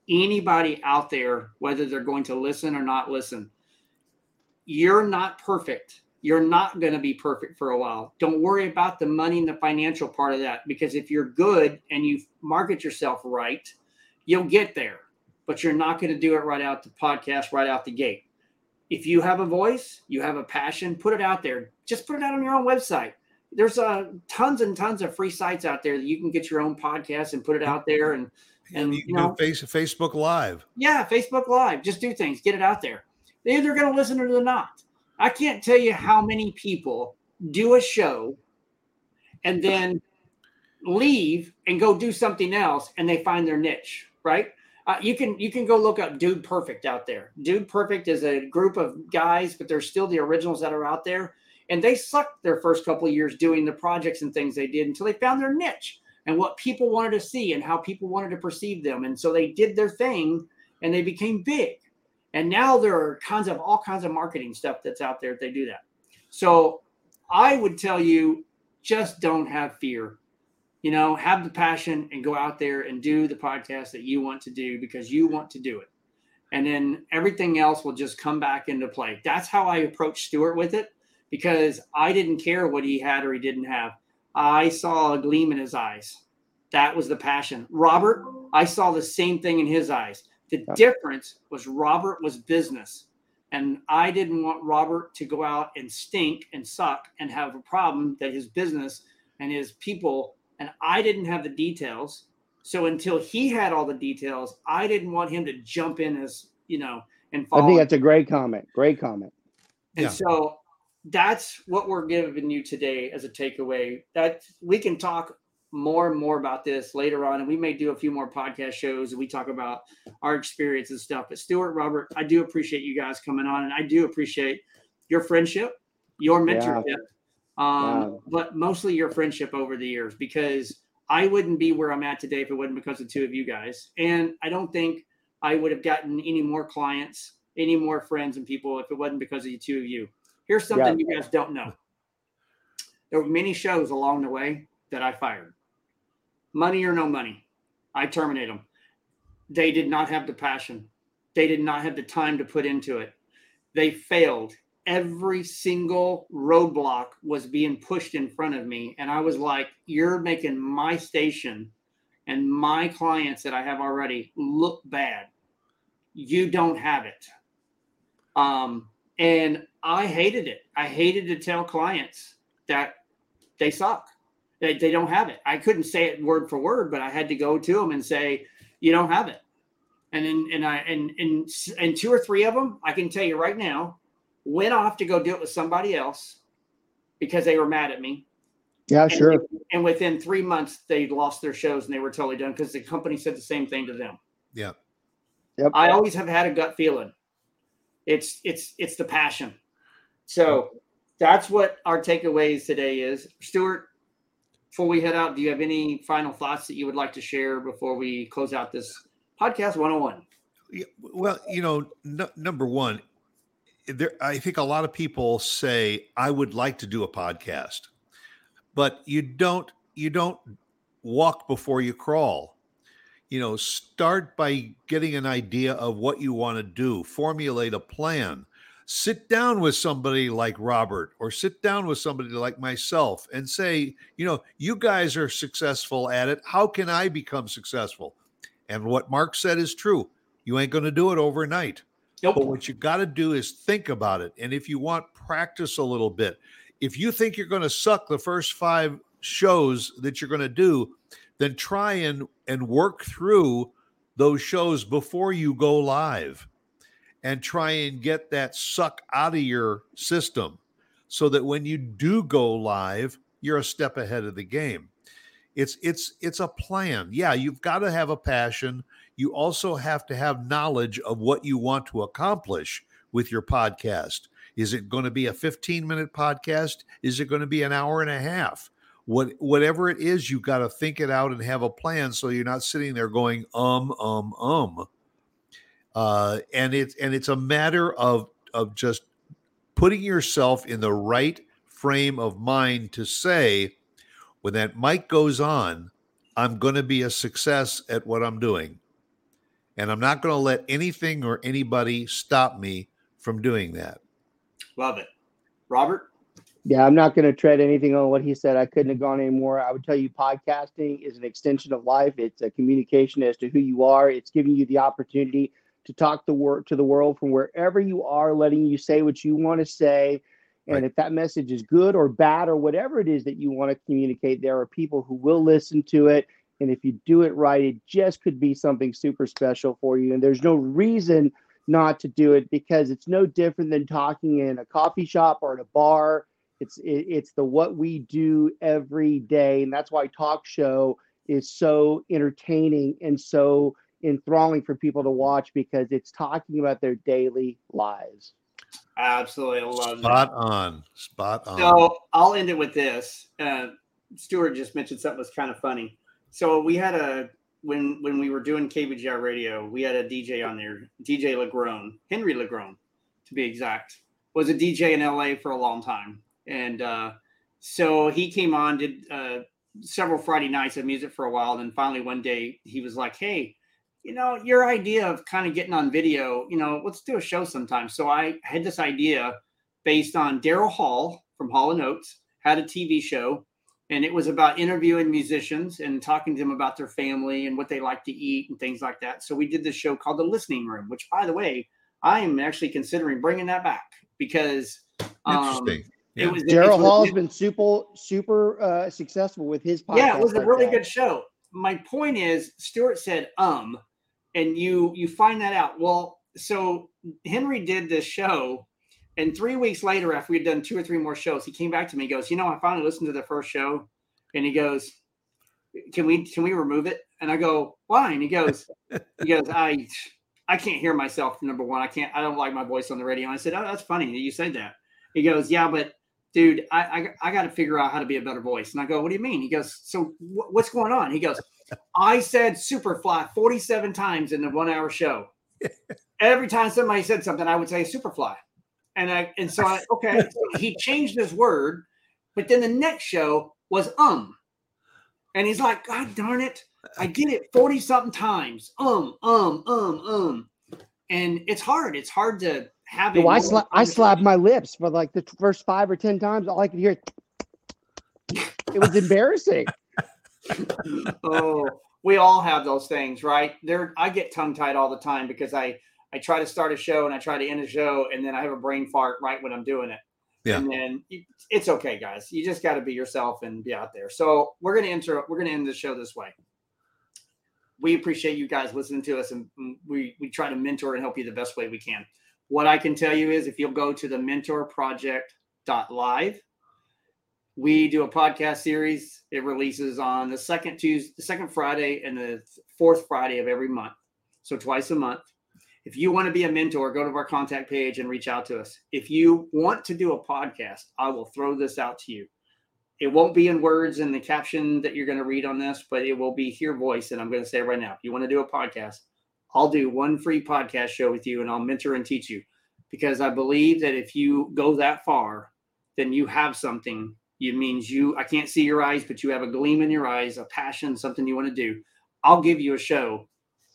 anybody out there, whether they're going to listen or not listen. You're not perfect you're not going to be perfect for a while. Don't worry about the money and the financial part of that because if you're good and you market yourself right, you'll get there. But you're not going to do it right out the podcast, right out the gate. If you have a voice, you have a passion, put it out there. Just put it out on your own website. There's uh, tons and tons of free sites out there that you can get your own podcast and put it out there and and you, you know face Facebook Live. Yeah, Facebook Live. Just do things, get it out there. They're either going to listen or they're not. I can't tell you how many people do a show and then leave and go do something else and they find their niche, right? Uh, you can you can go look up Dude Perfect out there. Dude Perfect is a group of guys, but they're still the originals that are out there. And they sucked their first couple of years doing the projects and things they did until they found their niche and what people wanted to see and how people wanted to perceive them. And so they did their thing and they became big. And now there are kinds of all kinds of marketing stuff that's out there if they do that. So I would tell you just don't have fear. You know, have the passion and go out there and do the podcast that you want to do because you want to do it. And then everything else will just come back into play. That's how I approached Stuart with it because I didn't care what he had or he didn't have. I saw a gleam in his eyes. That was the passion. Robert, I saw the same thing in his eyes. The difference was Robert was business. And I didn't want Robert to go out and stink and suck and have a problem that his business and his people, and I didn't have the details. So until he had all the details, I didn't want him to jump in as, you know, and follow. I think that's a great comment. Great comment. And yeah. so that's what we're giving you today as a takeaway. That we can talk more and more about this later on, and we may do a few more podcast shows and we talk about our experience and stuff. But Stuart, Robert, I do appreciate you guys coming on, and I do appreciate your friendship, your mentorship, yeah. Um, yeah. but mostly your friendship over the years because I wouldn't be where I'm at today if it wasn't because of two of you guys, and I don't think I would have gotten any more clients, any more friends and people if it wasn't because of the two of you. Here's something yeah. you guys don't know. There were many shows along the way that I fired money or no money. I terminate them. They did not have the passion. They did not have the time to put into it. They failed. Every single roadblock was being pushed in front of me. And I was like, you're making my station and my clients that I have already look bad. You don't have it. Um, and I hated it. I hated to tell clients that they suck. They, they don't have it. I couldn't say it word for word, but I had to go to them and say, you don't have it. And then, and I, and, and, and two or three of them, I can tell you right now, went off to go do it with somebody else because they were mad at me. Yeah, sure. And, and within three months, they lost their shows and they were totally done because the company said the same thing to them. Yeah. Yep. I always have had a gut feeling. It's it's it's the passion. So that's what our takeaways today is. Stuart, before we head out, do you have any final thoughts that you would like to share before we close out this podcast 101? Yeah, well, you know, number one, there, I think a lot of people say I would like to do a podcast, but you don't. You don't walk before you crawl. You know, start by getting an idea of what you want to do. Formulate a plan. Sit down with somebody like Robert, or sit down with somebody like myself, and say, you know, you guys are successful at it. How can I become successful? And what Mark said is true. You ain't going to do it overnight. Nope. But what you got to do is think about it. And if you want practice a little bit, if you think you're going to suck the first five shows that you're going to do, then try and and work through those shows before you go live and try and get that suck out of your system so that when you do go live, you're a step ahead of the game. It's it's it's a plan. Yeah, you've got to have a passion. You also have to have knowledge of what you want to accomplish with your podcast. Is it going to be a 15 minute podcast? Is it going to be an hour and a half? What whatever it is, you've got to think it out and have a plan so you're not sitting there going um um um. Uh, and it's and it's a matter of of just putting yourself in the right frame of mind to say when that mic goes on, I'm going to be a success at what I'm doing. And I'm not going to let anything or anybody stop me from doing that. Love it. Robert? Yeah, I'm not going to tread anything on what he said. I couldn't have gone any more. I would tell you podcasting is an extension of life. It's a communication as to who you are. It's giving you the opportunity to talk the word to the world from wherever you are, letting you say what you want to say. And Right. if that message is good or bad or whatever it is that you want to communicate, there are people who will listen to it. And if you do it right, it just could be something super special for you. And there's no reason not to do it because it's no different than talking in a coffee shop or at a bar. It's it, it's the what we do every day, and that's why talk show is so entertaining and so enthralling for people to watch because it's talking about their daily lives. Absolutely. I love Spot on. Spot on. So I'll end it with this. Uh, Stuart just mentioned something that's kind of funny. So we had a when when we were doing KBGR radio, we had a DJ on there, DJ Legrone, Henry Legrone, to be exact, was a DJ in LA for a long time, and uh, so he came on, did uh, several Friday nights of music for a while, then finally one day he was like, "Hey." You know, your idea of kind of getting on video, you know, let's do a show sometime. So I had this idea based on Daryl Hall from Hall and Oates had a TV show, and it was about interviewing musicians and talking to them about their family and what they like to eat and things like that. So we did this show called The Listening Room, which, by the way, I am actually considering bringing that back because um, Interesting. it was Daryl it's- Hall's been super super uh, successful with his podcast. yeah, it was a really that. good show. My point is, Stuart said um, and you you find that out. Well, so Henry did this show, and three weeks later, after we had done two or three more shows, he came back to me. He goes, you know, I finally listened to the first show, and he goes, can we can we remove it? And I go, why? And he goes, he goes, I I can't hear myself. Number one, I can't. I don't like my voice on the radio. And I said, oh, that's funny that you said that. He goes, yeah, but dude, I I, I got to figure out how to be a better voice. And I go, what do you mean? He goes, so wh- what's going on? He goes, I said Superfly 47 times in the one hour show. Every time somebody said something, I would say Superfly. And I and so I okay, so he changed his word, but then the next show was um. And he's like, God darn it, I did it 40 something times. Um, um, um, um. And it's hard. It's hard to have No, I, sla- I slapped my lips for like the first five or ten times. All I could hear, it was embarrassing. oh, we all have those things, right? There, I get tongue tied all the time because I I try to start a show and I try to end a show, and then I have a brain fart right when I'm doing it. Yeah. And then it's okay, guys. You just got to be yourself and be out there. So we're gonna enter. We're gonna end the show this way. We appreciate you guys listening to us, and and we we try to mentor and help you the best way we can. What I can tell you is, if you'll go to the mentorproject.live, we do a podcast series. It releases on the second Tuesday, the second Friday, and the fourth Friday of every month. So twice a month. If you want to be a mentor, go to our contact page and reach out to us. If you want to do a podcast, I will throw this out to you. It won't be in words in the caption that you're going to read on this, but it will be your voice. And I'm going to say right now, if you want to do a podcast, I'll do one free podcast show with you and I'll mentor and teach you because I believe that if you go that far, then you have something. It means you, I can't see your eyes, but you have a gleam in your eyes, a passion, something you want to do. I'll give you a show,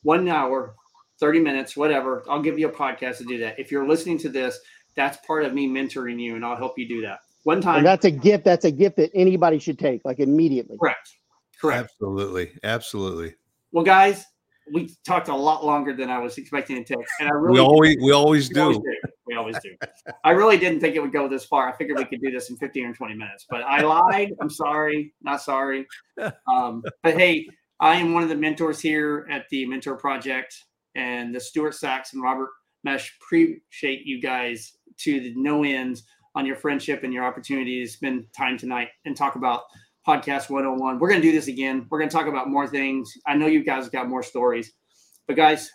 one hour, 30 minutes, whatever. I'll give you a podcast to do that. If you're listening to this, that's part of me mentoring you and I'll help you do that. One time. And that's a gift. That's a gift that anybody should take, like immediately. Correct. Correct. Absolutely. Absolutely. Well, guys, we talked a lot longer than I was expecting to take, and I really we always we always we do. always do. We always do. I really didn't think it would go this far. I figured we could do this in 15 or 20 minutes, but I lied. I'm sorry. Not sorry. Um, but hey, I am one of the mentors here at the Mentor Project, and the Stuart Sax and Robert Meche appreciate you guys to the no ends on your friendship and your opportunity to spend time tonight and talk about podcast 101. We're going to do this again. We're going to talk about more things. I know you guys got more stories, but guys,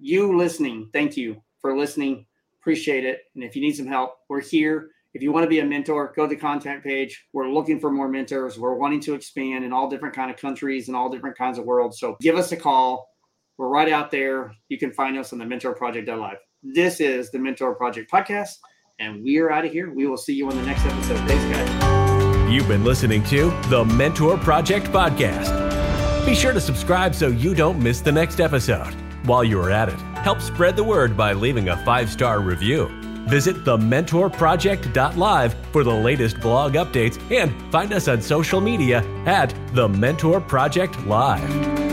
you listening, thank you for listening. Appreciate it. And if you need some help, we're here. If you want to be a mentor, go to the contact page. We're looking for more mentors. We're wanting to expand in all different kind of countries and all different kinds of worlds. So give us a call. We're right out there. You can find us on the Mentor Project Live. This is the Mentor Project podcast, and we are out of here. We will see you on the next episode. Thanks, guys. You've been listening to the Mentor Project Podcast. Be sure to subscribe so you don't miss the next episode. While you are at it, help spread the word by leaving a five star review. Visit thementorproject.live for the latest blog updates and find us on social media at The Mentor Project Live.